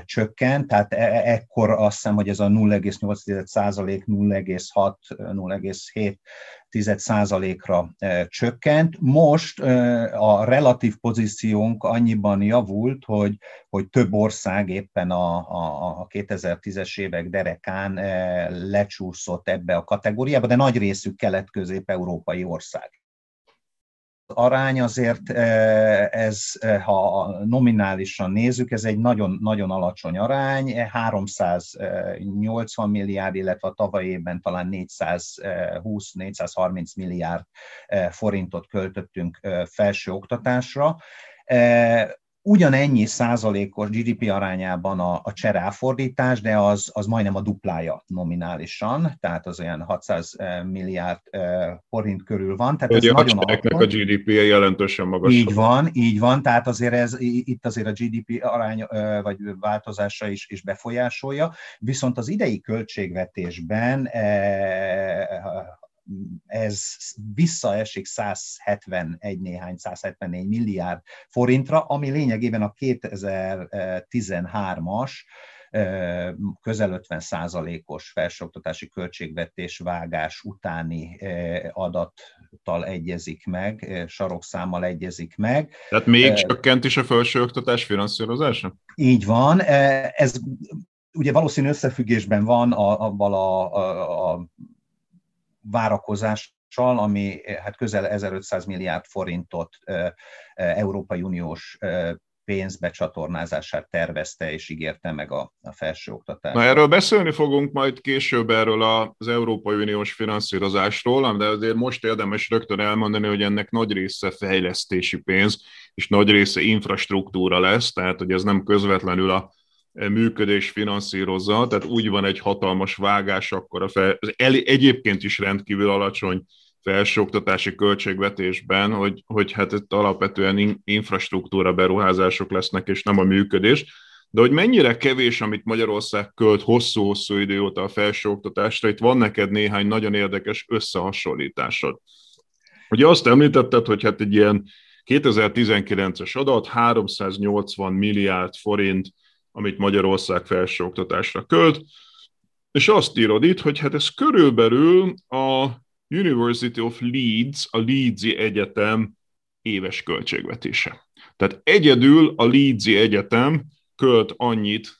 csökkent, tehát e, e, ekkor azt hiszem, hogy ez a 0,8 százalék 0,6, 0,7 százalékra csökkent. Most a relatív pozíciónk annyiban javult, hogy, hogy több ország éppen a, a, a 2010-es évek derekán lecsúszott ebbe a kategóriába, de nagy részük kelet-közép-európai ország arány azért ez, ha nominálisan nézzük, ez egy nagyon, nagyon alacsony arány, 380 milliárd, illetve a tavaly évben talán 420-430 milliárd forintot költöttünk felső oktatásra ugyanennyi százalékos GDP arányában a, a cseráfordítás, de az, az majdnem a duplája nominálisan, tehát az olyan 600 eh, milliárd eh, forint körül van. Tehát ez nagyon a GDP-je jelentősen magasabb. Így van, így van, tehát azért ez, itt azért a GDP arány eh, vagy változása is, is befolyásolja, viszont az idei költségvetésben ez visszaesik 171 néhány, 174 milliárd forintra, ami lényegében a 2013-as közel 50 százalékos felsőoktatási költségvetés vágás utáni adattal egyezik meg, sarokszámmal egyezik meg. Tehát még csökkent is a felsőoktatás finanszírozása? Így van. Ez ugye valószínű összefüggésben van avval a, a, a várakozással, ami hát közel 1500 milliárd forintot Európai Uniós pénzbecsatornázását tervezte és ígérte meg a, a felsőoktatás. Na erről beszélni fogunk majd később erről az Európai Uniós finanszírozásról, de azért most érdemes rögtön elmondani, hogy ennek nagy része fejlesztési pénz, és nagy része infrastruktúra lesz, tehát hogy ez nem közvetlenül a működés finanszírozza, tehát úgy van egy hatalmas vágás, akkor a fel, el, egyébként is rendkívül alacsony felsőoktatási költségvetésben, hogy, hogy hát itt alapvetően infrastruktúra beruházások lesznek, és nem a működés. De hogy mennyire kevés, amit Magyarország költ hosszú-hosszú idő óta a felsőoktatásra, itt van neked néhány nagyon érdekes összehasonlításod. Ugye azt említetted, hogy hát egy ilyen 2019-es adat 380 milliárd forint amit Magyarország felsőoktatásra költ, és azt írod itt, hogy hát ez körülbelül a University of Leeds, a Leedsi Egyetem éves költségvetése. Tehát egyedül a Leedsi Egyetem költ annyit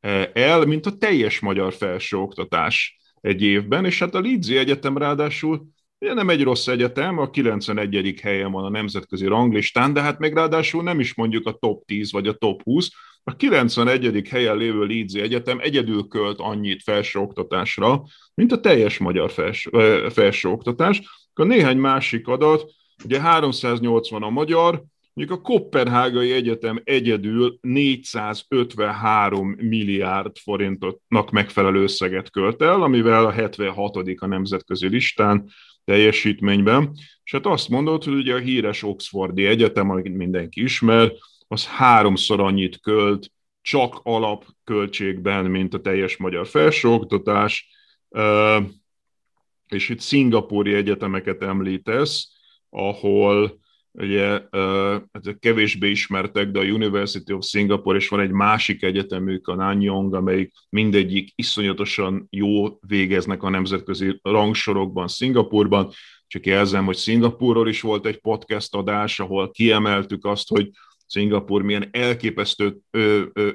eh, el, mint a teljes magyar felsőoktatás egy évben, és hát a Leedsi Egyetem ráadásul Ugye nem egy rossz egyetem, a 91. helyen van a nemzetközi ranglistán, de hát még ráadásul nem is mondjuk a top 10 vagy a top 20, a 91. helyen lévő Leedsi Egyetem egyedül költ annyit felsőoktatásra, mint a teljes magyar felső, felsőoktatás. A néhány másik adat, ugye 380 a magyar, mondjuk a Kopenhágai Egyetem egyedül 453 milliárd forintnak megfelelő összeget költ el, amivel a 76. a nemzetközi listán teljesítményben. És hát azt mondod, hogy ugye a híres Oxfordi Egyetem, amit mindenki ismer, az háromszor annyit költ csak alapköltségben, mint a teljes magyar felsőoktatás, és itt szingapúri egyetemeket említesz, ahol ugye ezek kevésbé ismertek, de a University of Singapore, és van egy másik egyetemük, a Nanyang, amelyik mindegyik iszonyatosan jó végeznek a nemzetközi rangsorokban Szingapurban. Csak jelzem, hogy Szingapurról is volt egy podcast adás, ahol kiemeltük azt, hogy Szingapur milyen elképesztő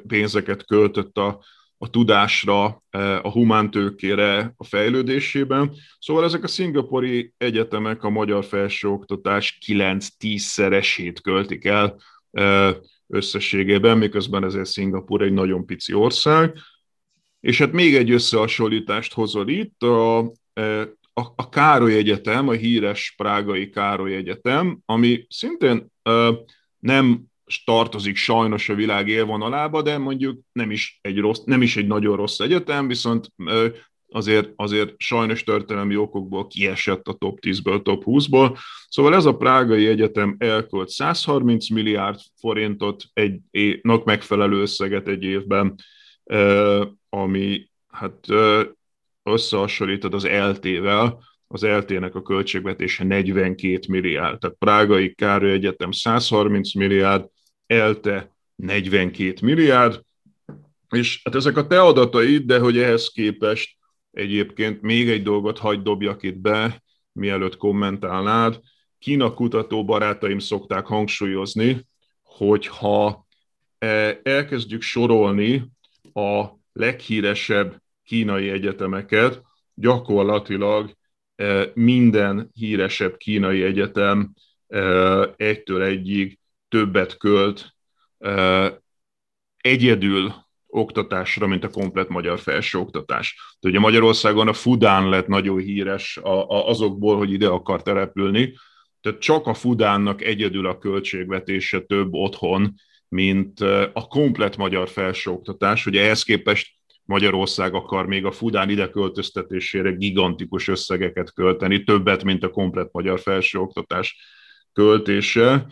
pénzeket költött a, a tudásra, a humántőkére, a fejlődésében. Szóval ezek a szingapuri egyetemek a magyar felsőoktatás 9-10-szeresét költik el összességében, miközben ezért Szingapur egy nagyon pici ország. És hát még egy összehasonlítást hozol itt, a, a, a Károly Egyetem, a híres prágai Károly Egyetem, ami szintén nem tartozik sajnos a világ élvonalába, de mondjuk nem is egy, rossz, nem is egy nagyon rossz egyetem, viszont azért, azért sajnos történelmi okokból kiesett a top 10-ből, top 20-ból. Szóval ez a prágai egyetem elkölt 130 milliárd forintot egy évnek megfelelő összeget egy évben, ami hát összehasonlítod az LT-vel, az LT-nek a költségvetése 42 milliárd. Tehát Prágai Károly Egyetem 130 milliárd, ELTE 42 milliárd, és hát ezek a te adataid, de hogy ehhez képest egyébként még egy dolgot hagyd dobjak itt be, mielőtt kommentálnád. Kína kutató barátaim szokták hangsúlyozni, hogy ha e, elkezdjük sorolni a leghíresebb kínai egyetemeket, gyakorlatilag e, minden híresebb kínai egyetem e, egytől egyig többet költ egyedül oktatásra, mint a komplet magyar felsőoktatás. Ugye Magyarországon a Fudán lett nagyon híres azokból, hogy ide akar települni, tehát csak a Fudánnak egyedül a költségvetése több otthon, mint a komplet magyar felsőoktatás. Ugye ehhez képest Magyarország akar még a Fudán ide költöztetésére gigantikus összegeket költeni, többet, mint a komplet magyar felsőoktatás költése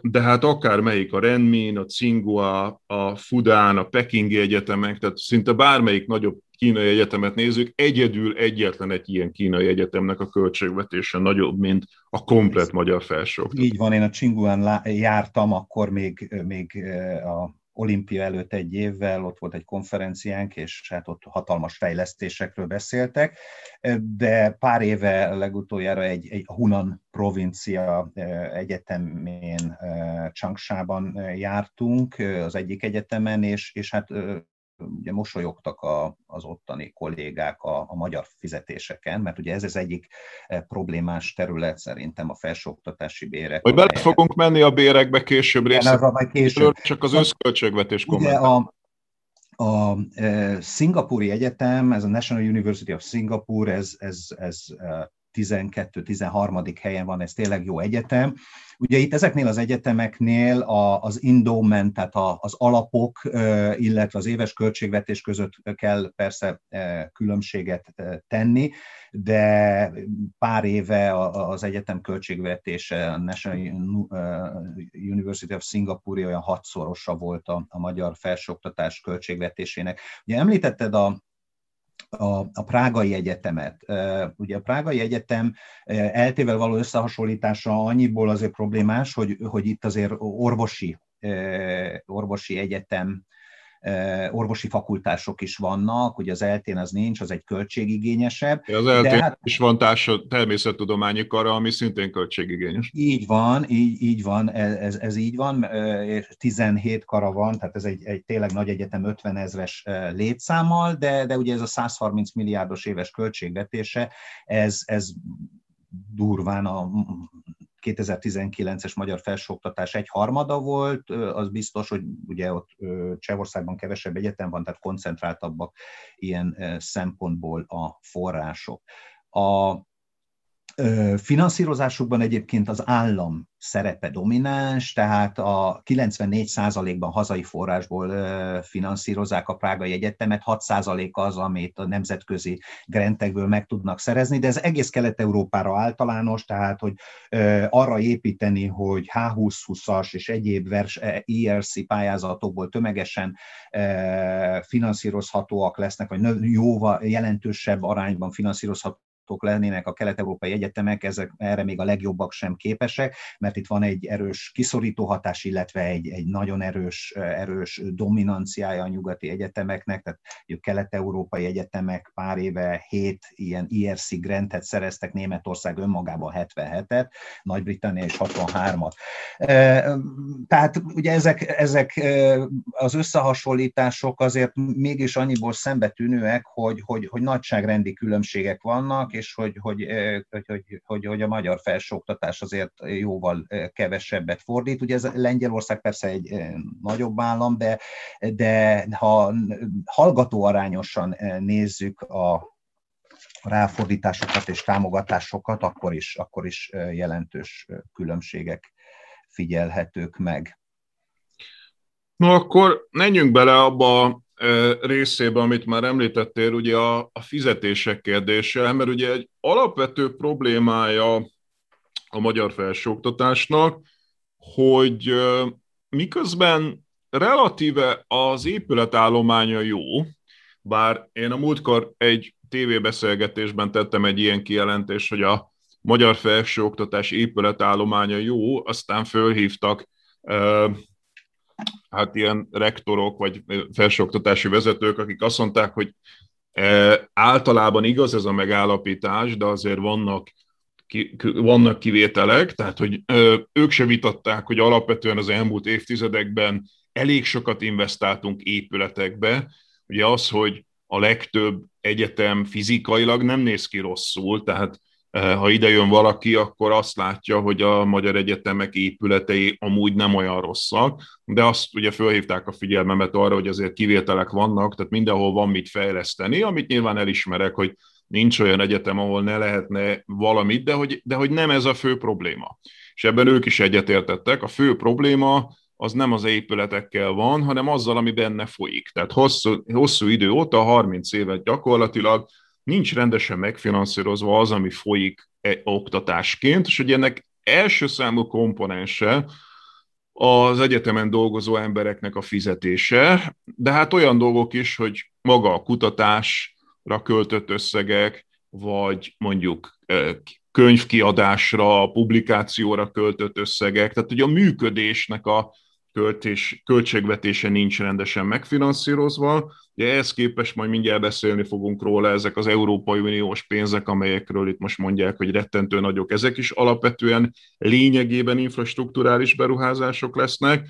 de hát akár melyik a Renmin, a Tsinghua, a Fudán, a Pekingi egyetemek, tehát szinte bármelyik nagyobb kínai egyetemet nézzük, egyedül egyetlen egy ilyen kínai egyetemnek a költségvetése nagyobb, mint a komplet magyar felsőoktatás. Így van, én a Tsinguán jártam, akkor még, még a olimpia előtt egy évvel, ott volt egy konferenciánk, és hát ott hatalmas fejlesztésekről beszéltek, de pár éve legutoljára egy, egy Hunan provincia egyetemén Changsha-ban jártunk, az egyik egyetemen, és, és hát ugye mosolyogtak a, az ottani kollégák a, a magyar fizetéseken, mert ugye ez az egyik e, problémás terület szerintem a felsőoktatási bérek. Hogy bele fogunk menni a bérekbe később részletről, később. csak az összköltségvetés kommentál. A, a e, Szingapúri Egyetem, ez a National University of Singapore, ez, ez, ez 12-13. E, helyen van, ez tényleg jó egyetem, Ugye itt ezeknél az egyetemeknél az endowment, tehát az alapok, illetve az éves költségvetés között kell persze különbséget tenni, de pár éve az egyetem költségvetése, a National University of Singapore olyan hatszorosa volt a, a magyar felsőoktatás költségvetésének. Ugye említetted a, a, a Prágai Egyetemet. Ugye a Prágai Egyetem eltével való összehasonlítása annyiból azért problémás, hogy, hogy itt azért orvosi, orvosi egyetem orvosi fakultások is vannak, ugye az eltén az nincs, az egy költségigényesebb. Az eltén hát, is van társa, természettudományi kara, ami szintén költségigényes. Így van, így, így van, ez, ez így van, 17 kara van, tehát ez egy, egy tényleg nagy egyetem 50 ezres létszámmal, de, de ugye ez a 130 milliárdos éves költségvetése, ez, ez durván a 2019-es magyar felsőoktatás egy harmada volt, az biztos, hogy ugye ott Csehországban kevesebb egyetem van, tehát koncentráltabbak ilyen szempontból a források. A finanszírozásukban egyébként az állam szerepe domináns, tehát a 94%-ban hazai forrásból finanszírozzák a Prágai Egyetemet, 6% az, amit a nemzetközi grantekből meg tudnak szerezni, de ez egész Kelet-Európára általános, tehát hogy arra építeni, hogy H2020-as és egyéb vers, ERC pályázatokból tömegesen finanszírozhatóak lesznek, vagy jóval jelentősebb arányban finanszírozhatóak hallgatók lennének a kelet-európai egyetemek, ezek erre még a legjobbak sem képesek, mert itt van egy erős kiszorító hatás, illetve egy, egy nagyon erős, erős dominanciája a nyugati egyetemeknek, tehát kelet-európai egyetemek pár éve hét ilyen IRC grantet szereztek, Németország önmagában 77-et, Nagy-Britannia és 63-at. Tehát ugye ezek, ezek az összehasonlítások azért mégis annyiból szembetűnőek, hogy, hogy, hogy nagyságrendi különbségek vannak, és hogy, hogy, hogy, hogy, hogy, hogy a magyar felsőoktatás azért jóval kevesebbet fordít. Ugye ez Lengyelország persze egy nagyobb állam, de, de ha hallgató arányosan nézzük a, ráfordításokat és támogatásokat, akkor is, akkor is jelentős különbségek figyelhetők meg. No akkor menjünk bele abba a részébe, amit már említettél, ugye a, a fizetések kérdése, mert ugye egy alapvető problémája a magyar felsőoktatásnak, hogy miközben relatíve az épületállománya jó, bár én a múltkor egy tévébeszélgetésben tettem egy ilyen kijelentést, hogy a magyar felsőoktatás épületállománya jó, aztán fölhívtak hát ilyen rektorok vagy felsőoktatási vezetők, akik azt mondták, hogy általában igaz ez a megállapítás, de azért vannak ki, vannak kivételek, tehát hogy ők se vitatták, hogy alapvetően az elmúlt évtizedekben elég sokat investáltunk épületekbe. Ugye az, hogy a legtöbb egyetem fizikailag nem néz ki rosszul, tehát eh, ha ide jön valaki, akkor azt látja, hogy a magyar egyetemek épületei amúgy nem olyan rosszak, de azt ugye fölhívták a figyelmemet arra, hogy azért kivételek vannak, tehát mindenhol van mit fejleszteni, amit nyilván elismerek, hogy nincs olyan egyetem, ahol ne lehetne valamit, de hogy, de hogy nem ez a fő probléma. És ebben ők is egyetértettek. A fő probléma az nem az épületekkel van, hanem azzal, ami benne folyik. Tehát hosszú, hosszú idő óta, 30 évet gyakorlatilag nincs rendesen megfinanszírozva az, ami folyik e, oktatásként, és hogy ennek első számú komponense az egyetemen dolgozó embereknek a fizetése, de hát olyan dolgok is, hogy maga a kutatásra költött összegek, vagy mondjuk e, könyvkiadásra, publikációra költött összegek, tehát hogy a működésnek a költés, költségvetése nincs rendesen megfinanszírozva. Ugye ehhez képest majd mindjárt beszélni fogunk róla, ezek az Európai Uniós pénzek, amelyekről itt most mondják, hogy rettentő nagyok, ezek is alapvetően lényegében infrastruktúrális beruházások lesznek.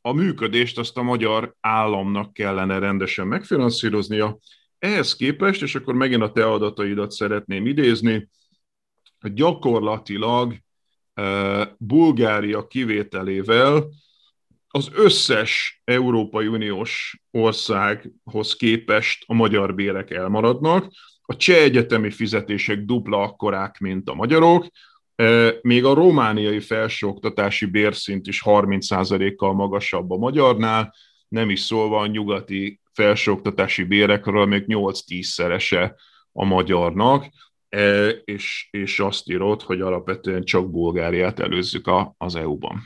A működést azt a magyar államnak kellene rendesen megfinanszíroznia. Ehhez képest, és akkor megint a te adataidat szeretném idézni, gyakorlatilag Bulgária kivételével az összes Európai Uniós országhoz képest a magyar bérek elmaradnak, a cseh egyetemi fizetések dupla akkorák, mint a magyarok, e, még a romániai felsőoktatási bérszint is 30%-kal magasabb a magyarnál, nem is szólva a nyugati felsőoktatási bérekről, még 8-10 szerese a magyarnak, e, és, és azt írott, hogy alapvetően csak Bulgáriát előzzük a, az EU-ban.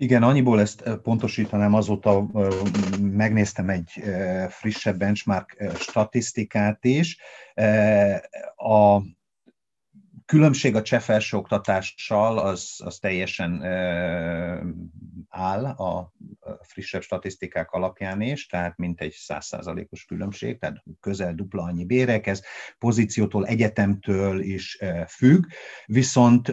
Igen, annyiból ezt pontosítanám, azóta megnéztem egy frissebb benchmark statisztikát is. A különbség a cseh felsőoktatással az, az teljesen áll a frissebb statisztikák alapján is, tehát mintegy százszázalékos különbség, tehát közel dupla annyi bérek, ez pozíciótól, egyetemtől is függ, viszont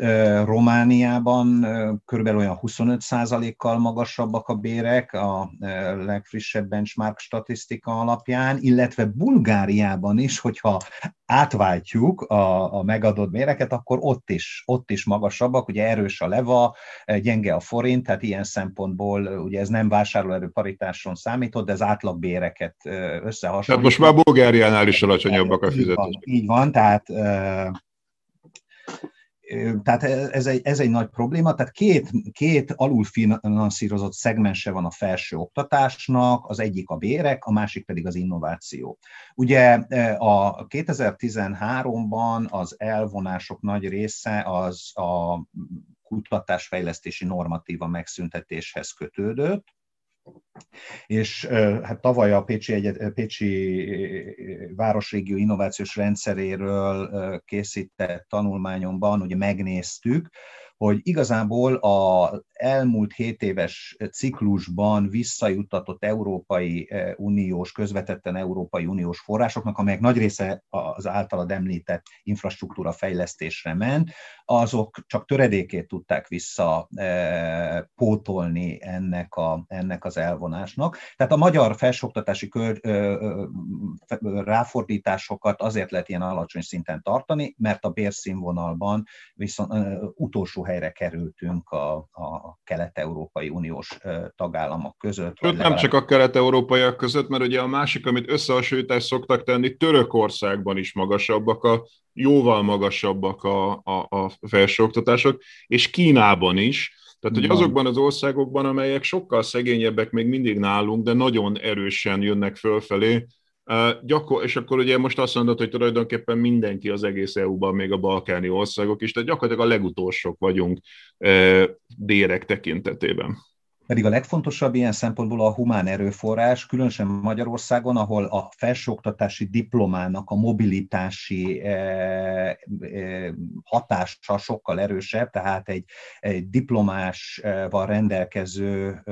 Romániában körülbelül olyan 25 százalékkal magasabbak a bérek a legfrissebb benchmark statisztika alapján, illetve Bulgáriában is, hogyha átváltjuk a, a megadott béreket, akkor ott is, ott is magasabbak, ugye erős a leva, gyenge a forint, tehát ilyen szempontból ugye ez nem vásárlóerő paritáson számított, de az átlagbéreket összehasonlítva. Tehát most már Bulgáriánál is alacsonyabbak a fizetések. Így van, tehát tehát ez egy, ez egy nagy probléma, tehát két, két alulfinanszírozott szegmense van a felső oktatásnak, az egyik a bérek, a másik pedig az innováció. Ugye a 2013-ban az elvonások nagy része az a kutatásfejlesztési normatíva megszüntetéshez kötődött, és hát tavaly a Pécsi, Egyet, Pécsi Városrégió Innovációs Rendszeréről készített tanulmányomban ugye megnéztük, hogy igazából a elmúlt 7 éves ciklusban visszajutatott Európai eh, Uniós, közvetetten Európai Uniós forrásoknak, amelyek nagy része az általad említett infrastruktúra fejlesztésre ment, azok csak töredékét tudták vissza eh, pótolni ennek, a, ennek az elvonásnak. Tehát a magyar felsőoktatási kör, ráfordításokat azért lehet ilyen alacsony szinten tartani, mert a bérszínvonalban viszont utolsó helyre kerültünk a, a kelet-európai uniós tagállamok között. Sőt, nem csak a kelet-európaiak között, mert ugye a másik, amit összehasonlítást szoktak tenni, Törökországban is magasabbak a, jóval magasabbak a, a, a felsőoktatások, és Kínában is. Tehát, hogy azokban az országokban, amelyek sokkal szegényebbek még mindig nálunk, de nagyon erősen jönnek fölfelé, gyakor, és akkor ugye most azt mondod, hogy tulajdonképpen mindenki az egész EU-ban, még a balkáni országok is, tehát gyakorlatilag a legutolsók vagyunk dérek tekintetében. Pedig a legfontosabb ilyen szempontból a humán erőforrás, különösen Magyarországon, ahol a felsőoktatási diplomának a mobilitási eh, eh, hatása sokkal erősebb, tehát egy, egy diplomásval rendelkező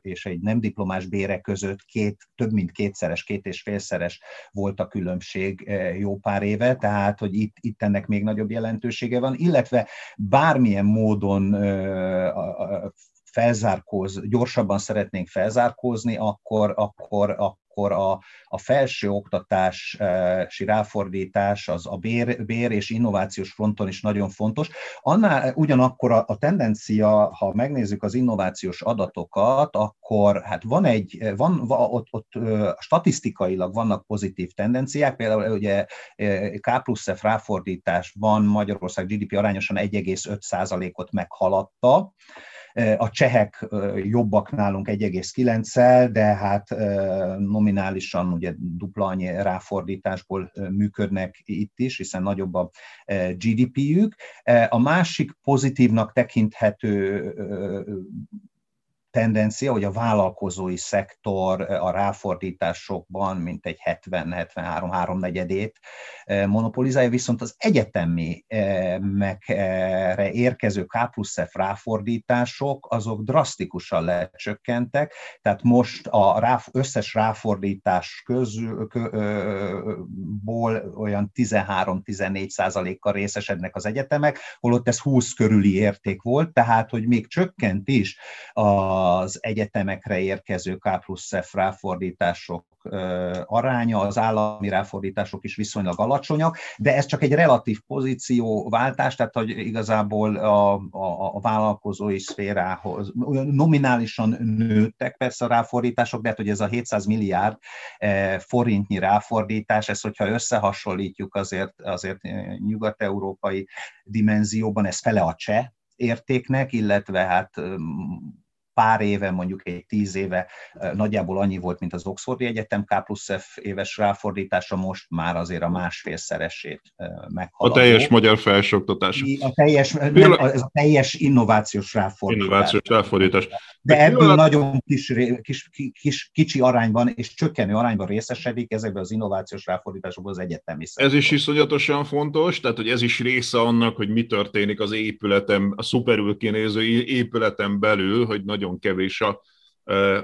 és egy nem diplomás bére között két, több mint kétszeres, két és félszeres volt a különbség jó pár éve, tehát hogy itt, itt ennek még nagyobb jelentősége van, illetve bármilyen módon felzárkóz, gyorsabban szeretnénk felzárkózni, akkor, akkor, akkor a, a felső oktatási ráfordítás az a bér, bér és innovációs fronton is nagyon fontos. Annál ugyanakkor a, a tendencia, ha megnézzük az innovációs adatokat, akkor hát van egy, van, ott, ott statisztikailag vannak pozitív tendenciák, például ugye K plusz F ráfordítás van Magyarország GDP arányosan 1,5%-ot meghaladta, a csehek jobbak nálunk 1,9-szel, de hát nominálisan ugye dupla annyi ráfordításból működnek itt is, hiszen nagyobb a GDP-jük. A másik pozitívnak tekinthető tendencia, hogy a vállalkozói szektor a ráfordításokban mint egy 70-73 negyedét monopolizálja, viszont az egyetemi megre érkező K plusz F ráfordítások, azok drasztikusan lecsökkentek, tehát most a rá, összes ráfordítás közülból olyan 13-14 százalékkal részesednek az egyetemek, holott ez 20 körüli érték volt, tehát hogy még csökkent is a az egyetemekre érkező K plusz F ráfordítások aránya, az állami ráfordítások is viszonylag alacsonyak, de ez csak egy relatív pozícióváltás, tehát hogy igazából a, a, a vállalkozói szférához nominálisan nőttek persze a ráfordítások, de hát hogy ez a 700 milliárd forintnyi ráfordítás, ez hogyha összehasonlítjuk azért, azért nyugat-európai dimenzióban, ez fele a cseh értéknek, illetve hát pár éve, mondjuk egy tíz éve nagyjából annyi volt, mint az Oxfordi Egyetem K plusz F éves ráfordítása, most már azért a másfélszeresét meghaladó. A teljes magyar felsőoktatás. A teljes, nem, ez a teljes innovációs ráfordítás. Innovációs ráfordítás. De, ebből nagyon kis, kis, kis, kicsi arányban és csökkenő arányban részesedik ezekben az innovációs ráfordításokban az egyetemi. Ez is iszonyatosan fontos, tehát hogy ez is része annak, hogy mi történik az épületem, a szuperül kinéző épületen belül, hogy nagyon nagyon kevés a,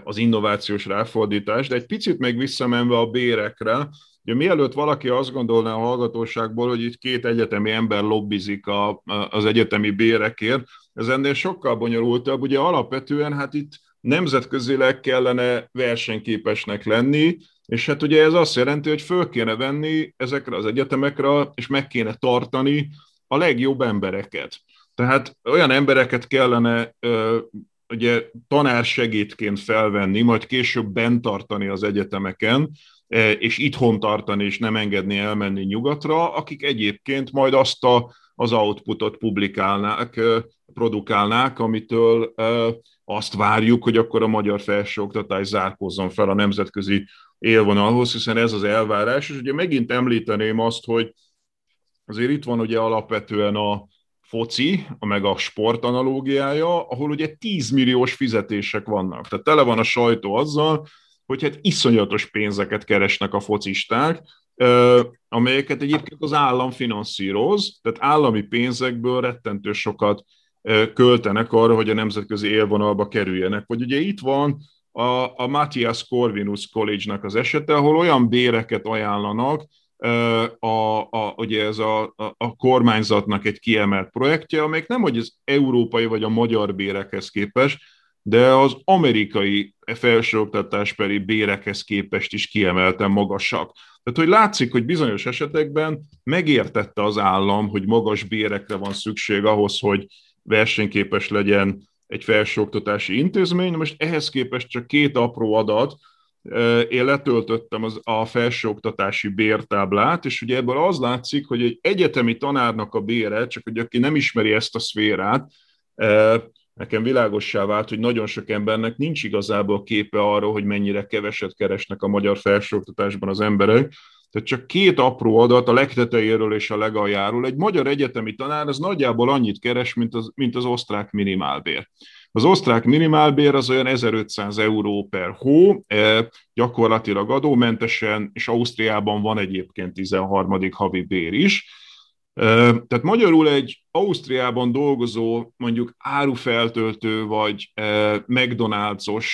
az innovációs ráfordítás, de egy picit még visszamenve a bérekre, Ugye mielőtt valaki azt gondolná a hallgatóságból, hogy itt két egyetemi ember lobbizik a, az egyetemi bérekért, ez ennél sokkal bonyolultabb. Ugye alapvetően hát itt nemzetközileg kellene versenyképesnek lenni, és hát ugye ez azt jelenti, hogy föl kéne venni ezekre az egyetemekre, és meg kéne tartani a legjobb embereket. Tehát olyan embereket kellene ugye tanársegédként felvenni, majd később bent tartani az egyetemeken, e, és itthon tartani, és nem engedni elmenni nyugatra, akik egyébként majd azt a, az outputot publikálnák, e, produkálnák, amitől e, azt várjuk, hogy akkor a magyar felsőoktatás zárkózzon fel a nemzetközi élvonalhoz, hiszen ez az elvárás, és ugye megint említeném azt, hogy azért itt van ugye alapvetően a, foci, meg a sport analógiája, ahol ugye 10 milliós fizetések vannak. Tehát tele van a sajtó azzal, hogy hát iszonyatos pénzeket keresnek a focisták, amelyeket egyébként az állam finanszíroz, tehát állami pénzekből rettentő sokat költenek arra, hogy a nemzetközi élvonalba kerüljenek. Vagy ugye itt van a, a Matthias Corvinus College-nak az esete, ahol olyan béreket ajánlanak, a, a, ugye ez a, a, a kormányzatnak egy kiemelt projektje, amelyik nem hogy az európai vagy a magyar bérekhez képest, de az amerikai felsőoktatásbeli bérekhez képest is kiemelten magasak. Tehát, hogy látszik, hogy bizonyos esetekben megértette az állam, hogy magas bérekre van szükség ahhoz, hogy versenyképes legyen egy felsőoktatási intézmény. Most ehhez képest csak két apró adat, én letöltöttem az, a felsőoktatási bértáblát, és ugye ebből az látszik, hogy egy egyetemi tanárnak a bére, csak hogy aki nem ismeri ezt a szférát, nekem világossá vált, hogy nagyon sok embernek nincs igazából képe arról, hogy mennyire keveset keresnek a magyar felsőoktatásban az emberek. Tehát csak két apró adat a legtetejéről és a legaljáról. Egy magyar egyetemi tanár az nagyjából annyit keres, mint az, mint az osztrák minimálbér. Az osztrák minimálbér az olyan 1500 euró per hó, e, gyakorlatilag adómentesen, és Ausztriában van egyébként 13. havi bér is. E, tehát magyarul egy Ausztriában dolgozó, mondjuk árufeltöltő vagy e, McDonald's-os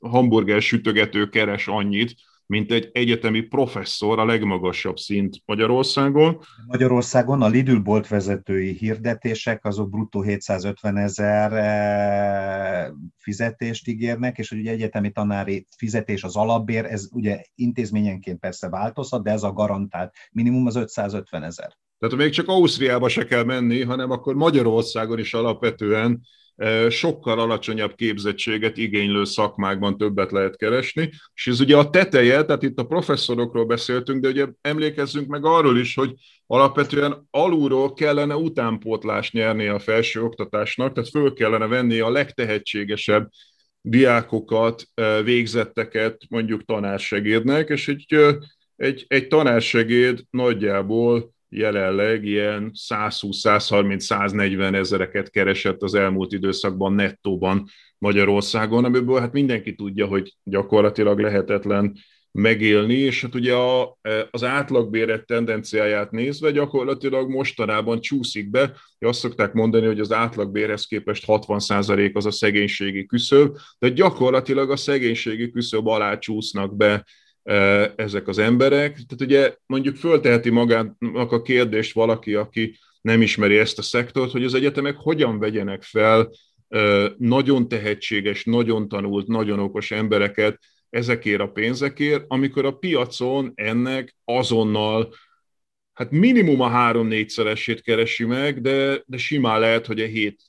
hamburger sütögető keres annyit, mint egy egyetemi professzor, a legmagasabb szint Magyarországon. Magyarországon a Lidl bolt vezetői hirdetések, azok bruttó 750 ezer eh, fizetést ígérnek, és hogy ugye egyetemi tanári fizetés az alapbér, ez ugye intézményenként persze változhat, de ez a garantált minimum az 550 ezer. Tehát még csak Ausztriába se kell menni, hanem akkor Magyarországon is alapvetően sokkal alacsonyabb képzettséget igénylő szakmákban többet lehet keresni, és ez ugye a teteje, tehát itt a professzorokról beszéltünk, de ugye emlékezzünk meg arról is, hogy alapvetően alulról kellene utánpótlást nyerni a felső oktatásnak, tehát föl kellene venni a legtehetségesebb diákokat, végzetteket mondjuk tanársegédnek, és egy, egy, egy tanársegéd nagyjából jelenleg ilyen 120-130-140 ezereket keresett az elmúlt időszakban nettóban Magyarországon, amiből hát mindenki tudja, hogy gyakorlatilag lehetetlen megélni, és hát ugye a, az átlagbérek tendenciáját nézve gyakorlatilag mostanában csúszik be, azt szokták mondani, hogy az átlagbérhez képest 60% az a szegénységi küszöb, de gyakorlatilag a szegénységi küszöb alá csúsznak be ezek az emberek. Tehát ugye mondjuk fölteheti magának a kérdést valaki, aki nem ismeri ezt a szektort, hogy az egyetemek hogyan vegyenek fel nagyon tehetséges, nagyon tanult, nagyon okos embereket ezekért a pénzekért, amikor a piacon ennek azonnal hát minimum a három-négyszeresét keresi meg, de, de simán lehet, hogy a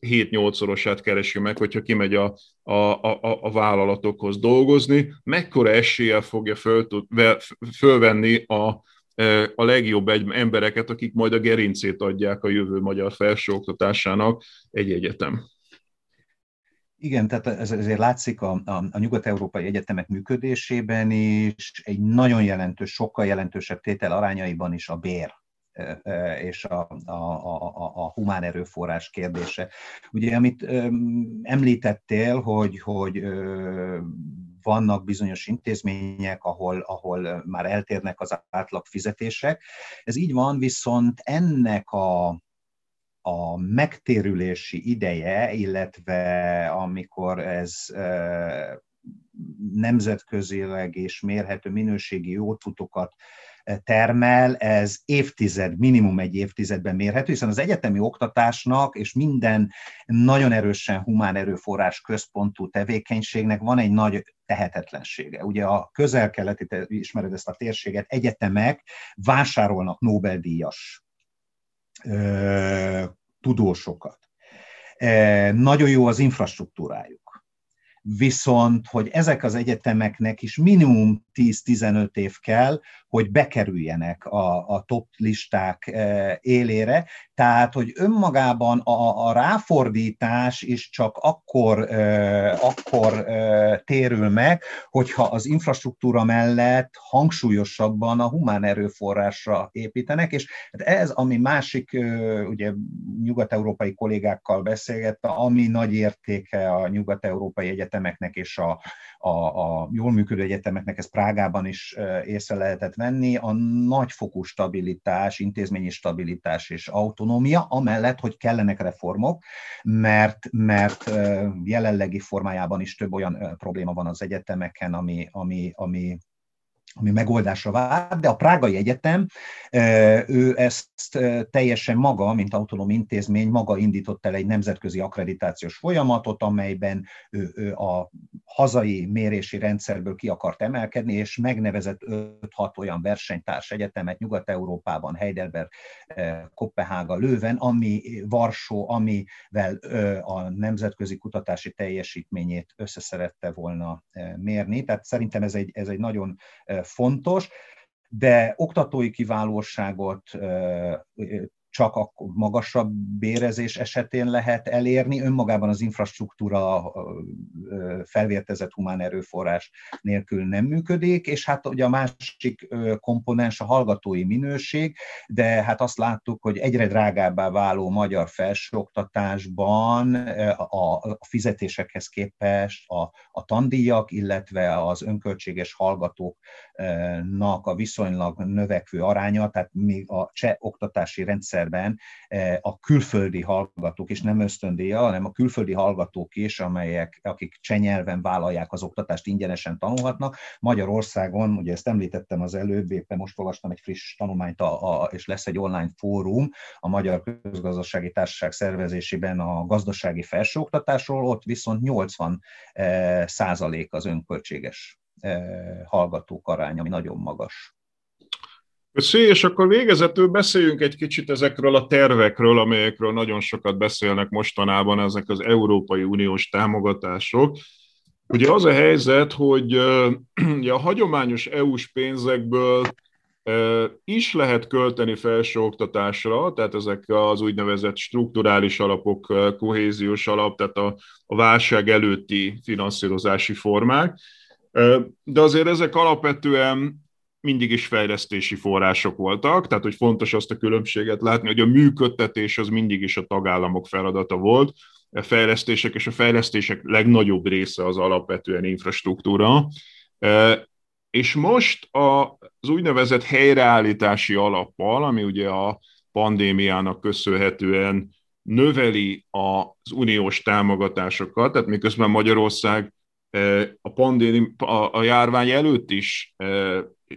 7-8-szorosát keresi meg, hogyha kimegy a, a, a, a vállalatokhoz dolgozni. Mekkora eséllyel fogja föl, fölvenni a, e, a legjobb embereket, akik majd a gerincét adják a jövő magyar felsőoktatásának egy egyetem. Igen, tehát ez, ezért látszik a, a, a nyugat-európai egyetemek működésében is egy nagyon jelentős, sokkal jelentősebb tétel arányaiban is a bér és a, a, a, a humán erőforrás kérdése. Ugye, amit említettél, hogy, hogy vannak bizonyos intézmények, ahol, ahol már eltérnek az átlag fizetések. Ez így van, viszont ennek a, a megtérülési ideje, illetve amikor ez nemzetközileg és mérhető minőségi jótutokat termel, ez évtized, minimum egy évtizedben mérhető, hiszen az egyetemi oktatásnak és minden nagyon erősen humán erőforrás központú tevékenységnek van egy nagy tehetetlensége. Ugye a közel-keleti, ismered ezt a térséget, egyetemek vásárolnak Nobel-díjas tudósokat. Nagyon jó az infrastruktúrájuk viszont hogy ezek az egyetemeknek is minimum 10-15 év kell, hogy bekerüljenek a, a top listák eh, élére, tehát, hogy önmagában a, a ráfordítás is csak akkor, eh, akkor eh, térül meg, hogyha az infrastruktúra mellett hangsúlyosabban a humán erőforrásra építenek, és ez, ami másik, ugye nyugat-európai kollégákkal beszélgette, ami nagy értéke a nyugat-európai egyetemeknek és a, a, a jól működő egyetemeknek, ez Prágában is észre lehetett venni, a nagyfokú stabilitás, intézményi stabilitás és autonómia, amellett, hogy kellenek reformok, mert, mert jelenlegi formájában is több olyan probléma van az egyetemeken, ami, ami, ami ami megoldásra vár, de a Prágai Egyetem, ő ezt teljesen maga, mint autonóm intézmény, maga indított el egy nemzetközi akkreditációs folyamatot, amelyben ő, a hazai mérési rendszerből ki akart emelkedni, és megnevezett 5-6 olyan versenytárs egyetemet Nyugat-Európában, Heidelberg, Kopenhága, Lőven, ami Varsó, amivel a nemzetközi kutatási teljesítményét összeszerette volna mérni. Tehát szerintem ez egy, ez egy nagyon fontos, de oktatói kiválóságot csak a magasabb bérezés esetén lehet elérni. Önmagában az infrastruktúra felvértezett humán erőforrás nélkül nem működik, és hát ugye a másik komponens a hallgatói minőség, de hát azt láttuk, hogy egyre drágábbá váló magyar felsőoktatásban a fizetésekhez képest a, a tandíjak, illetve az önköltséges hallgatóknak a viszonylag növekvő aránya, tehát még a cseh oktatási rendszer rendszerben eh, a külföldi hallgatók, és nem ösztöndíja, hanem a külföldi hallgatók is, amelyek, akik csenyelven vállalják az oktatást, ingyenesen tanulhatnak. Magyarországon, ugye ezt említettem az előbb, éppen most olvastam egy friss tanulmányt, a, a, és lesz egy online fórum a Magyar Közgazdasági Társaság szervezésében a gazdasági felsőoktatásról, ott viszont 80 eh, százalék az önköltséges eh, hallgatók aránya, ami nagyon magas. Köszi, és akkor végezetül beszéljünk egy kicsit ezekről a tervekről, amelyekről nagyon sokat beszélnek mostanában, ezek az Európai Uniós támogatások. Ugye az a helyzet, hogy a hagyományos EU-s pénzekből is lehet költeni felsőoktatásra, tehát ezek az úgynevezett strukturális alapok, kohéziós alap, tehát a, a válság előtti finanszírozási formák. De azért ezek alapvetően mindig is fejlesztési források voltak, tehát hogy fontos azt a különbséget látni, hogy a működtetés az mindig is a tagállamok feladata volt, a fejlesztések és a fejlesztések legnagyobb része az alapvetően infrastruktúra. E, és most az úgynevezett helyreállítási alappal, ami ugye a pandémiának köszönhetően növeli az uniós támogatásokat, tehát miközben Magyarország e, a, pandémi, a, a járvány előtt is e,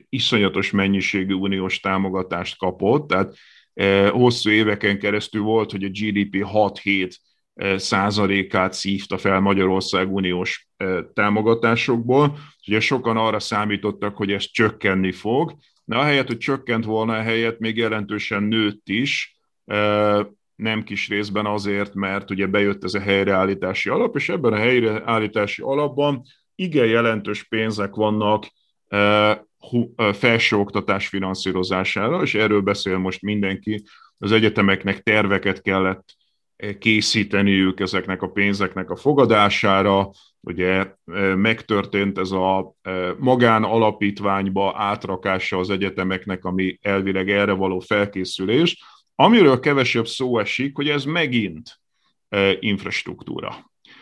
iszonyatos mennyiségű uniós támogatást kapott, tehát eh, hosszú éveken keresztül volt, hogy a GDP 6-7 eh, százalékát szívta fel Magyarország uniós eh, támogatásokból. Ugye sokan arra számítottak, hogy ez csökkenni fog, de ahelyett, hogy csökkent volna, helyett még jelentősen nőtt is, nem kis részben azért, mert ugye bejött ez a helyreállítási alap, és ebben a helyreállítási alapban igen jelentős pénzek vannak felsőoktatás finanszírozására, és erről beszél most mindenki. Az egyetemeknek terveket kellett készíteniük ezeknek a pénzeknek a fogadására, ugye megtörtént ez a magán alapítványba átrakása az egyetemeknek, ami elvileg erre való felkészülés, amiről kevesebb szó esik, hogy ez megint infrastruktúra.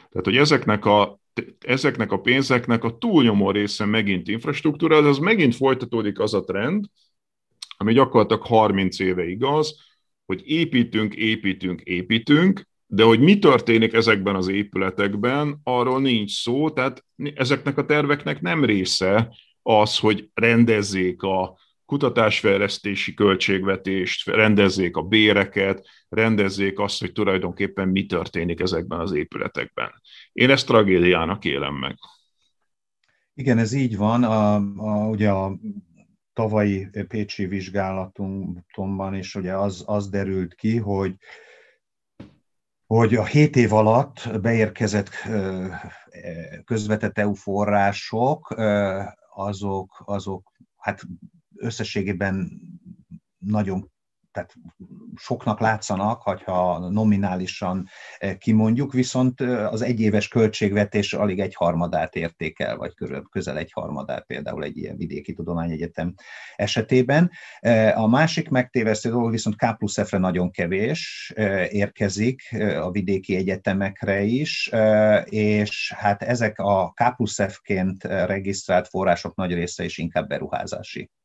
Tehát, hogy ezeknek a ezeknek a pénzeknek a túlnyomó része megint infrastruktúra, az megint folytatódik az a trend, ami gyakorlatilag 30 éve igaz, hogy építünk, építünk, építünk, de hogy mi történik ezekben az épületekben, arról nincs szó, tehát ezeknek a terveknek nem része az, hogy rendezzék a kutatásfejlesztési költségvetést, rendezzék a béreket, rendezzék azt, hogy tulajdonképpen mi történik ezekben az épületekben. Én ezt tragédiának élem meg. Igen, ez így van. A, a, ugye a tavalyi Pécsi vizsgálatunkban is ugye az, az derült ki, hogy hogy a 7 év alatt beérkezett közvetett EU források, azok, azok hát összességében nagyon tehát soknak látszanak, ha nominálisan eh, kimondjuk, viszont eh, az egyéves költségvetés alig egy harmadát értékel, vagy közel egy harmadát például egy ilyen vidéki tudományegyetem esetében. Eh, a másik megtévesztő dolog viszont K plusz F-re nagyon kevés érkezik a vidéki egyetemekre is, és hát ezek a K plusz F-ként regisztrált források nagy része is inkább beruházási E,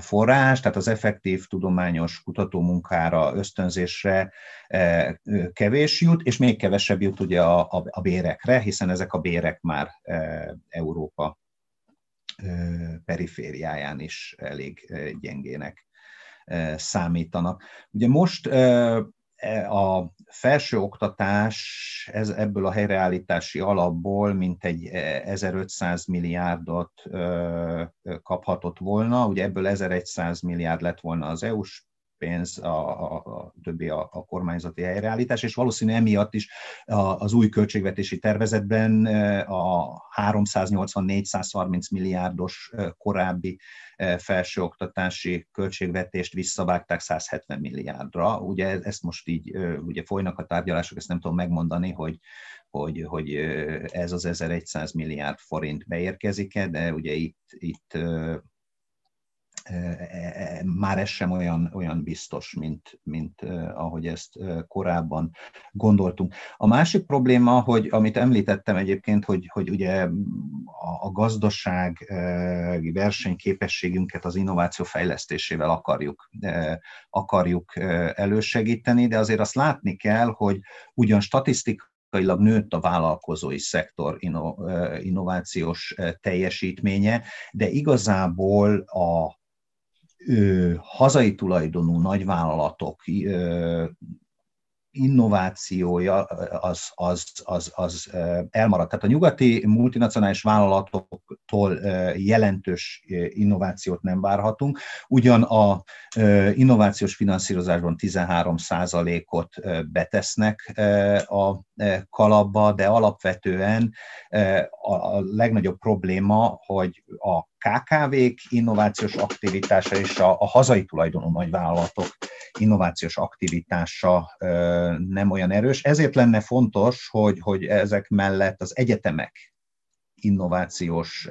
forrás, tehát az effektív tudományos kutatómunkára, ösztönzésre e, kevés jut, és még kevesebb jut ugye a, a, a bérekre, hiszen ezek a bérek már e, Európa perifériáján is elég gyengének számítanak. Ugye most a felsőoktatás ez, ebből a helyreállítási alapból mintegy 1500 milliárdot kaphatott volna, ugye ebből 1100 milliárd lett volna az EU-s pénz, a, a, a többi a, a kormányzati helyreállítás, és valószínű emiatt is az új költségvetési tervezetben a 380-430 milliárdos korábbi felsőoktatási költségvetést visszavágták 170 milliárdra. Ugye ezt most így, ugye folynak a tárgyalások, ezt nem tudom megmondani, hogy hogy, hogy ez az 1100 milliárd forint beérkezik-e, de ugye itt, itt már ez sem olyan, olyan biztos, mint, mint ahogy ezt korábban gondoltunk. A másik probléma, hogy amit említettem egyébként, hogy, hogy ugye a, a gazdaság versenyképességünket az innováció fejlesztésével akarjuk, akarjuk elősegíteni, de azért azt látni kell, hogy ugyan statisztikailag nőtt a vállalkozói szektor innovációs teljesítménye, de igazából a hazai tulajdonú nagyvállalatok innovációja az, az, az, az elmaradt. Tehát a nyugati multinacionális vállalatoktól jelentős innovációt nem várhatunk. Ugyan a innovációs finanszírozásban 13 ot betesznek a kalapba, de alapvetően a legnagyobb probléma, hogy a KKV-k innovációs aktivitása és a, a hazai tulajdonú nagyvállalatok innovációs aktivitása nem olyan erős. Ezért lenne fontos, hogy, hogy ezek mellett az egyetemek innovációs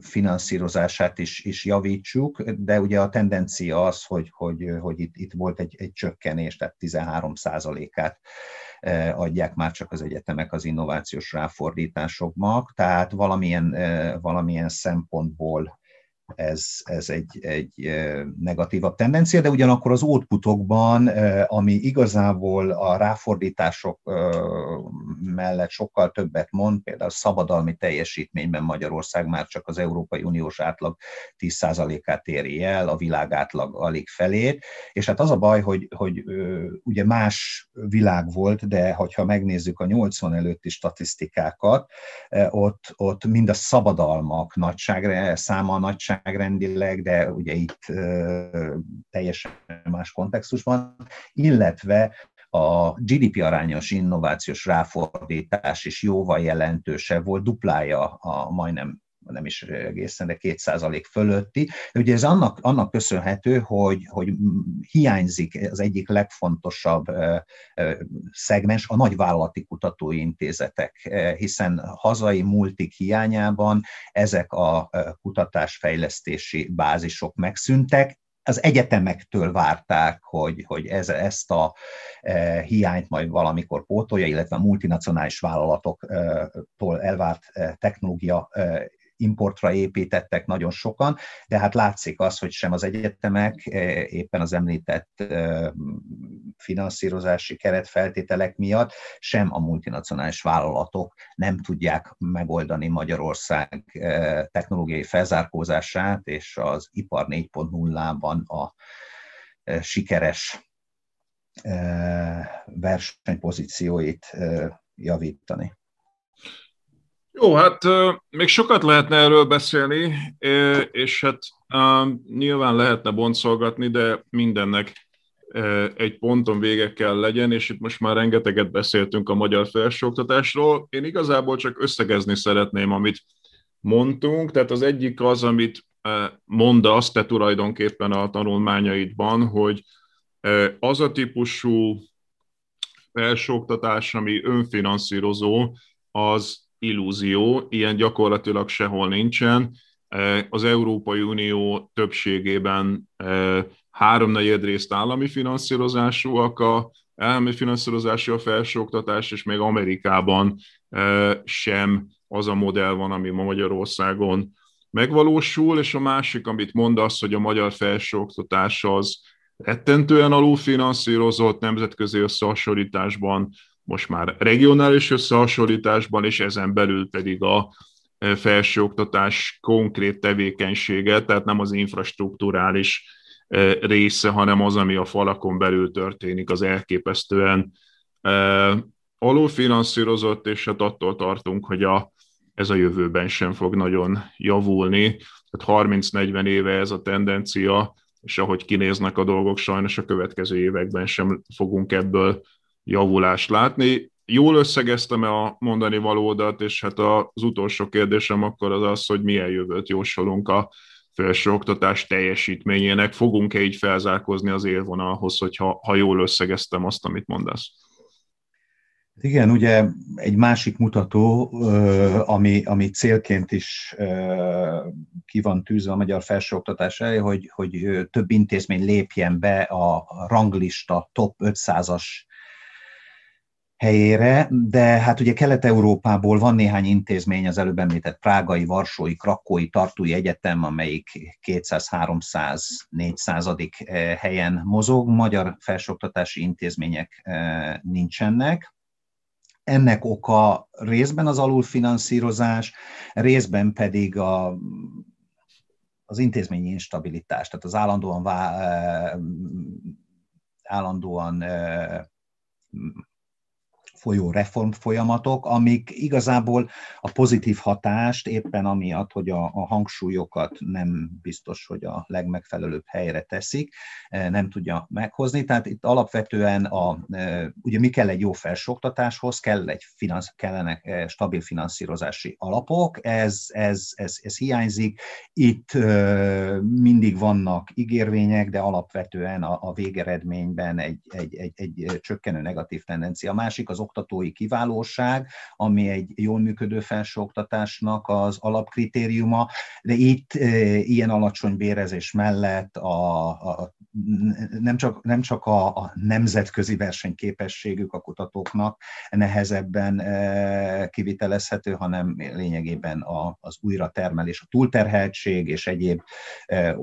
finanszírozását is, is javítsuk, de ugye a tendencia az, hogy, hogy, hogy itt, itt volt egy, egy csökkenés, tehát 13 át adják már csak az egyetemek az innovációs ráfordításoknak, tehát valamilyen, valamilyen szempontból ez, ez egy, egy negatívabb tendencia, de ugyanakkor az outputokban, ami igazából a ráfordítások mellett sokkal többet mond, például szabadalmi teljesítményben Magyarország már csak az Európai Uniós átlag 10%-át éri el, a világ átlag alig felét, és hát az a baj, hogy, hogy ugye más világ volt, de hogyha megnézzük a 80 előtti statisztikákat, ott, ott mind a szabadalmak nagyságra, száma nagyság nagyságrendileg, de ugye itt teljesen más kontextusban, illetve a GDP arányos innovációs ráfordítás is jóval jelentősebb volt, duplája a majdnem nem is egészen, de két százalék fölötti. Ugye ez annak, annak köszönhető, hogy, hogy hiányzik az egyik legfontosabb szegmens, a nagyvállalati kutatóintézetek, hiszen hazai multik hiányában ezek a kutatásfejlesztési bázisok megszűntek, az egyetemektől várták, hogy, hogy ez, ezt a e, hiányt majd valamikor pótolja, illetve a multinacionális vállalatoktól elvárt e, technológia e, importra építettek nagyon sokan, de hát látszik az, hogy sem az egyetemek eh, éppen az említett eh, finanszírozási keretfeltételek miatt, sem a multinacionális vállalatok nem tudják megoldani Magyarország eh, technológiai felzárkózását, és az ipar 4.0-ban a sikeres versenypozícióit javítani. Jó, hát még sokat lehetne erről beszélni, és hát nyilván lehetne boncolgatni, de mindennek egy ponton vége kell legyen, és itt most már rengeteget beszéltünk a magyar felsőoktatásról. Én igazából csak összegezni szeretném, amit mondtunk, tehát az egyik az, amit mondasz te tulajdonképpen a tanulmányaidban, hogy az a típusú felsőoktatás, ami önfinanszírozó, az illúzió, ilyen gyakorlatilag sehol nincsen. Az Európai Unió többségében háromnegyed részt állami finanszírozásúak a állami finanszírozású a felsőoktatás, és még Amerikában sem az a modell van, ami ma Magyarországon megvalósul, és a másik, amit mondasz, hogy a magyar felsőoktatás az rettentően alulfinanszírozott nemzetközi összehasonlításban, most már regionális összehasonlításban, és ezen belül pedig a felsőoktatás konkrét tevékenysége, tehát nem az infrastruktúrális része, hanem az, ami a falakon belül történik, az elképesztően alulfinanszírozott, és hát attól tartunk, hogy a, ez a jövőben sem fog nagyon javulni. Tehát 30-40 éve ez a tendencia, és ahogy kinéznek a dolgok, sajnos a következő években sem fogunk ebből javulást látni. Jól összegeztem a mondani valódat, és hát az utolsó kérdésem akkor az az, hogy milyen jövőt jósolunk a felsőoktatás teljesítményének. Fogunk-e így felzárkozni az élvonalhoz, hogyha ha jól összegeztem azt, amit mondasz? Igen, ugye egy másik mutató, ami, ami célként is ki van tűzve a magyar felsőoktatás elé, hogy, hogy több intézmény lépjen be a ranglista top 500-as helyére, de hát ugye Kelet-Európából van néhány intézmény, az előbb említett Prágai, Varsói, Krakói, Tartui Egyetem, amelyik 200-300-400. helyen mozog, magyar felsőoktatási intézmények nincsenek. Ennek oka részben az alulfinanszírozás, részben pedig a, az intézményi instabilitás, tehát az állandóan, vá, állandóan folyó reform folyamatok, amik igazából a pozitív hatást éppen amiatt, hogy a, a hangsúlyokat nem biztos, hogy a legmegfelelőbb helyre teszik, e, nem tudja meghozni. Tehát itt alapvetően a, e, ugye mi kell egy jó felsőoktatáshoz, kell egy finansz, kellenek e, stabil finanszírozási alapok, ez, ez, ez, ez hiányzik. Itt mindig vannak ígérvények, de alapvetően a, a végeredményben egy, egy, egy, egy csökkenő negatív tendencia. A másik az oktatói kiválóság, ami egy jól működő felsőoktatásnak az alapkritériuma, de itt e, ilyen alacsony bérezés mellett a, a, nem csak, nem csak a, a nemzetközi versenyképességük a kutatóknak nehezebben e, kivitelezhető, hanem lényegében a, az újratermelés, a túlterheltség és egyéb e,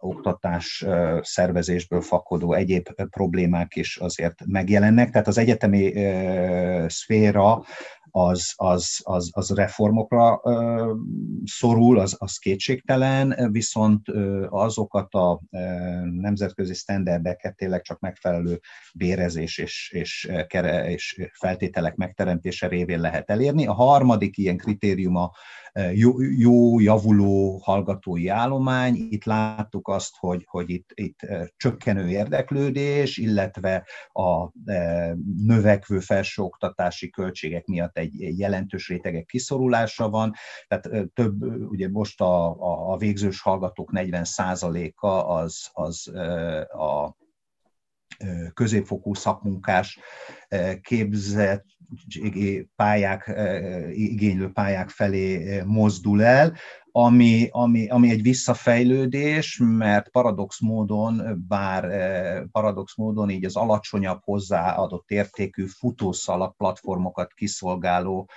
oktatás szervezésből fakadó egyéb problémák is azért megjelennek. Tehát az egyetemi szféra az, az, az, az reformokra ö, szorul, az, az kétségtelen, viszont ö, azokat a ö, nemzetközi sztenderdeket tényleg csak megfelelő bérezés és, és, kere, és feltételek megteremtése révén lehet elérni. A harmadik ilyen kritériuma jó, jó javuló hallgatói állomány. Itt láttuk azt, hogy, hogy itt, itt csökkenő érdeklődés, illetve a növekvő felsőoktatási költségek miatt egy jelentős rétegek kiszorulása van. Tehát több, ugye most a, a, a végzős hallgatók 40%-a az, az a középfokú szakmunkás képzett pályák, igénylő pályák felé mozdul el, ami, ami, ami egy visszafejlődés, mert paradox módon, bár paradox módon így az alacsonyabb hozzáadott értékű futószalag platformokat kiszolgáló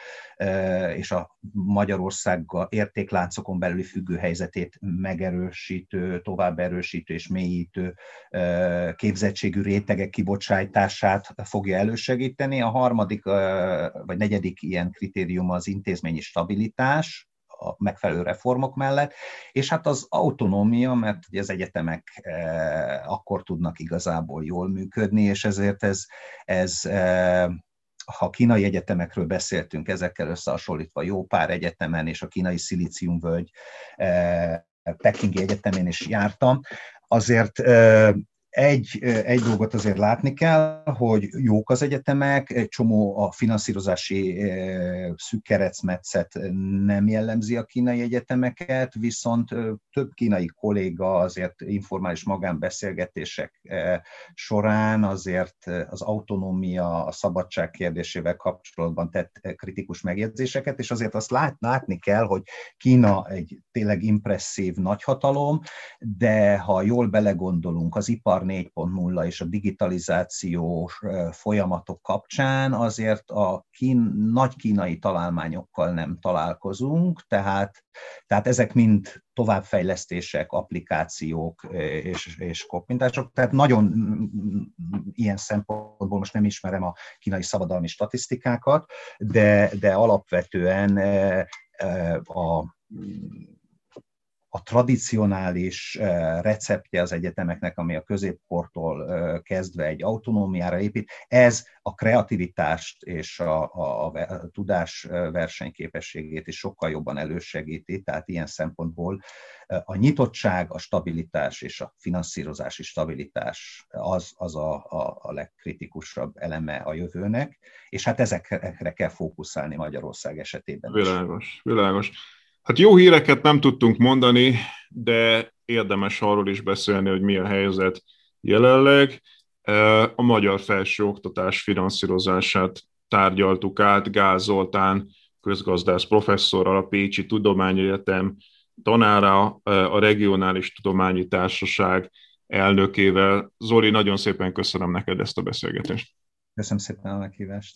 és a Magyarországgal értékláncokon belüli függő helyzetét megerősítő, tovább erősítő és mélyítő képzettségű rétegek kibocsátását fogja elősegíteni. A harmadik vagy negyedik ilyen kritérium az intézményi stabilitás, a megfelelő reformok mellett, és hát az autonómia, mert ugye az egyetemek akkor tudnak igazából jól működni, és ezért ez, ez ha kínai egyetemekről beszéltünk, ezekkel összehasonlítva jó pár egyetemen, és a kínai szilíciumvölgy Pekingi Egyetemén is jártam, azért egy, egy dolgot azért látni kell, hogy jók az egyetemek, egy csomó a finanszírozási szűk kerecmetszet nem jellemzi a kínai egyetemeket, viszont több kínai kolléga azért informális magánbeszélgetések során azért az autonómia, a szabadság kérdésével kapcsolatban tett kritikus megjegyzéseket, és azért azt lát, látni kell, hogy Kína egy tényleg impresszív nagyhatalom, de ha jól belegondolunk az ipar 4.0 és a digitalizációs folyamatok kapcsán azért a kín, nagy kínai találmányokkal nem találkozunk, tehát, tehát ezek mind továbbfejlesztések, applikációk és, és koppintások. Tehát nagyon ilyen szempontból most nem ismerem a kínai szabadalmi statisztikákat, de, de alapvetően a a tradicionális receptje az egyetemeknek, ami a középkortól kezdve egy autonómiára épít, ez a kreativitást és a, a, a tudás versenyképességét is sokkal jobban elősegíti, tehát ilyen szempontból a nyitottság, a stabilitás és a finanszírozási stabilitás az, az a, a, a legkritikusabb eleme a jövőnek, és hát ezekre kell fókuszálni Magyarország esetében. Világos, világos. Hát jó híreket nem tudtunk mondani, de érdemes arról is beszélni, hogy mi a helyzet jelenleg. A magyar felsőoktatás finanszírozását tárgyaltuk át Gáz Zoltán közgazdász professzorral, a Pécsi Tudományegyetem tanára, a Regionális Tudományi Társaság elnökével. Zoli, nagyon szépen köszönöm neked ezt a beszélgetést. Köszönöm szépen a meghívást.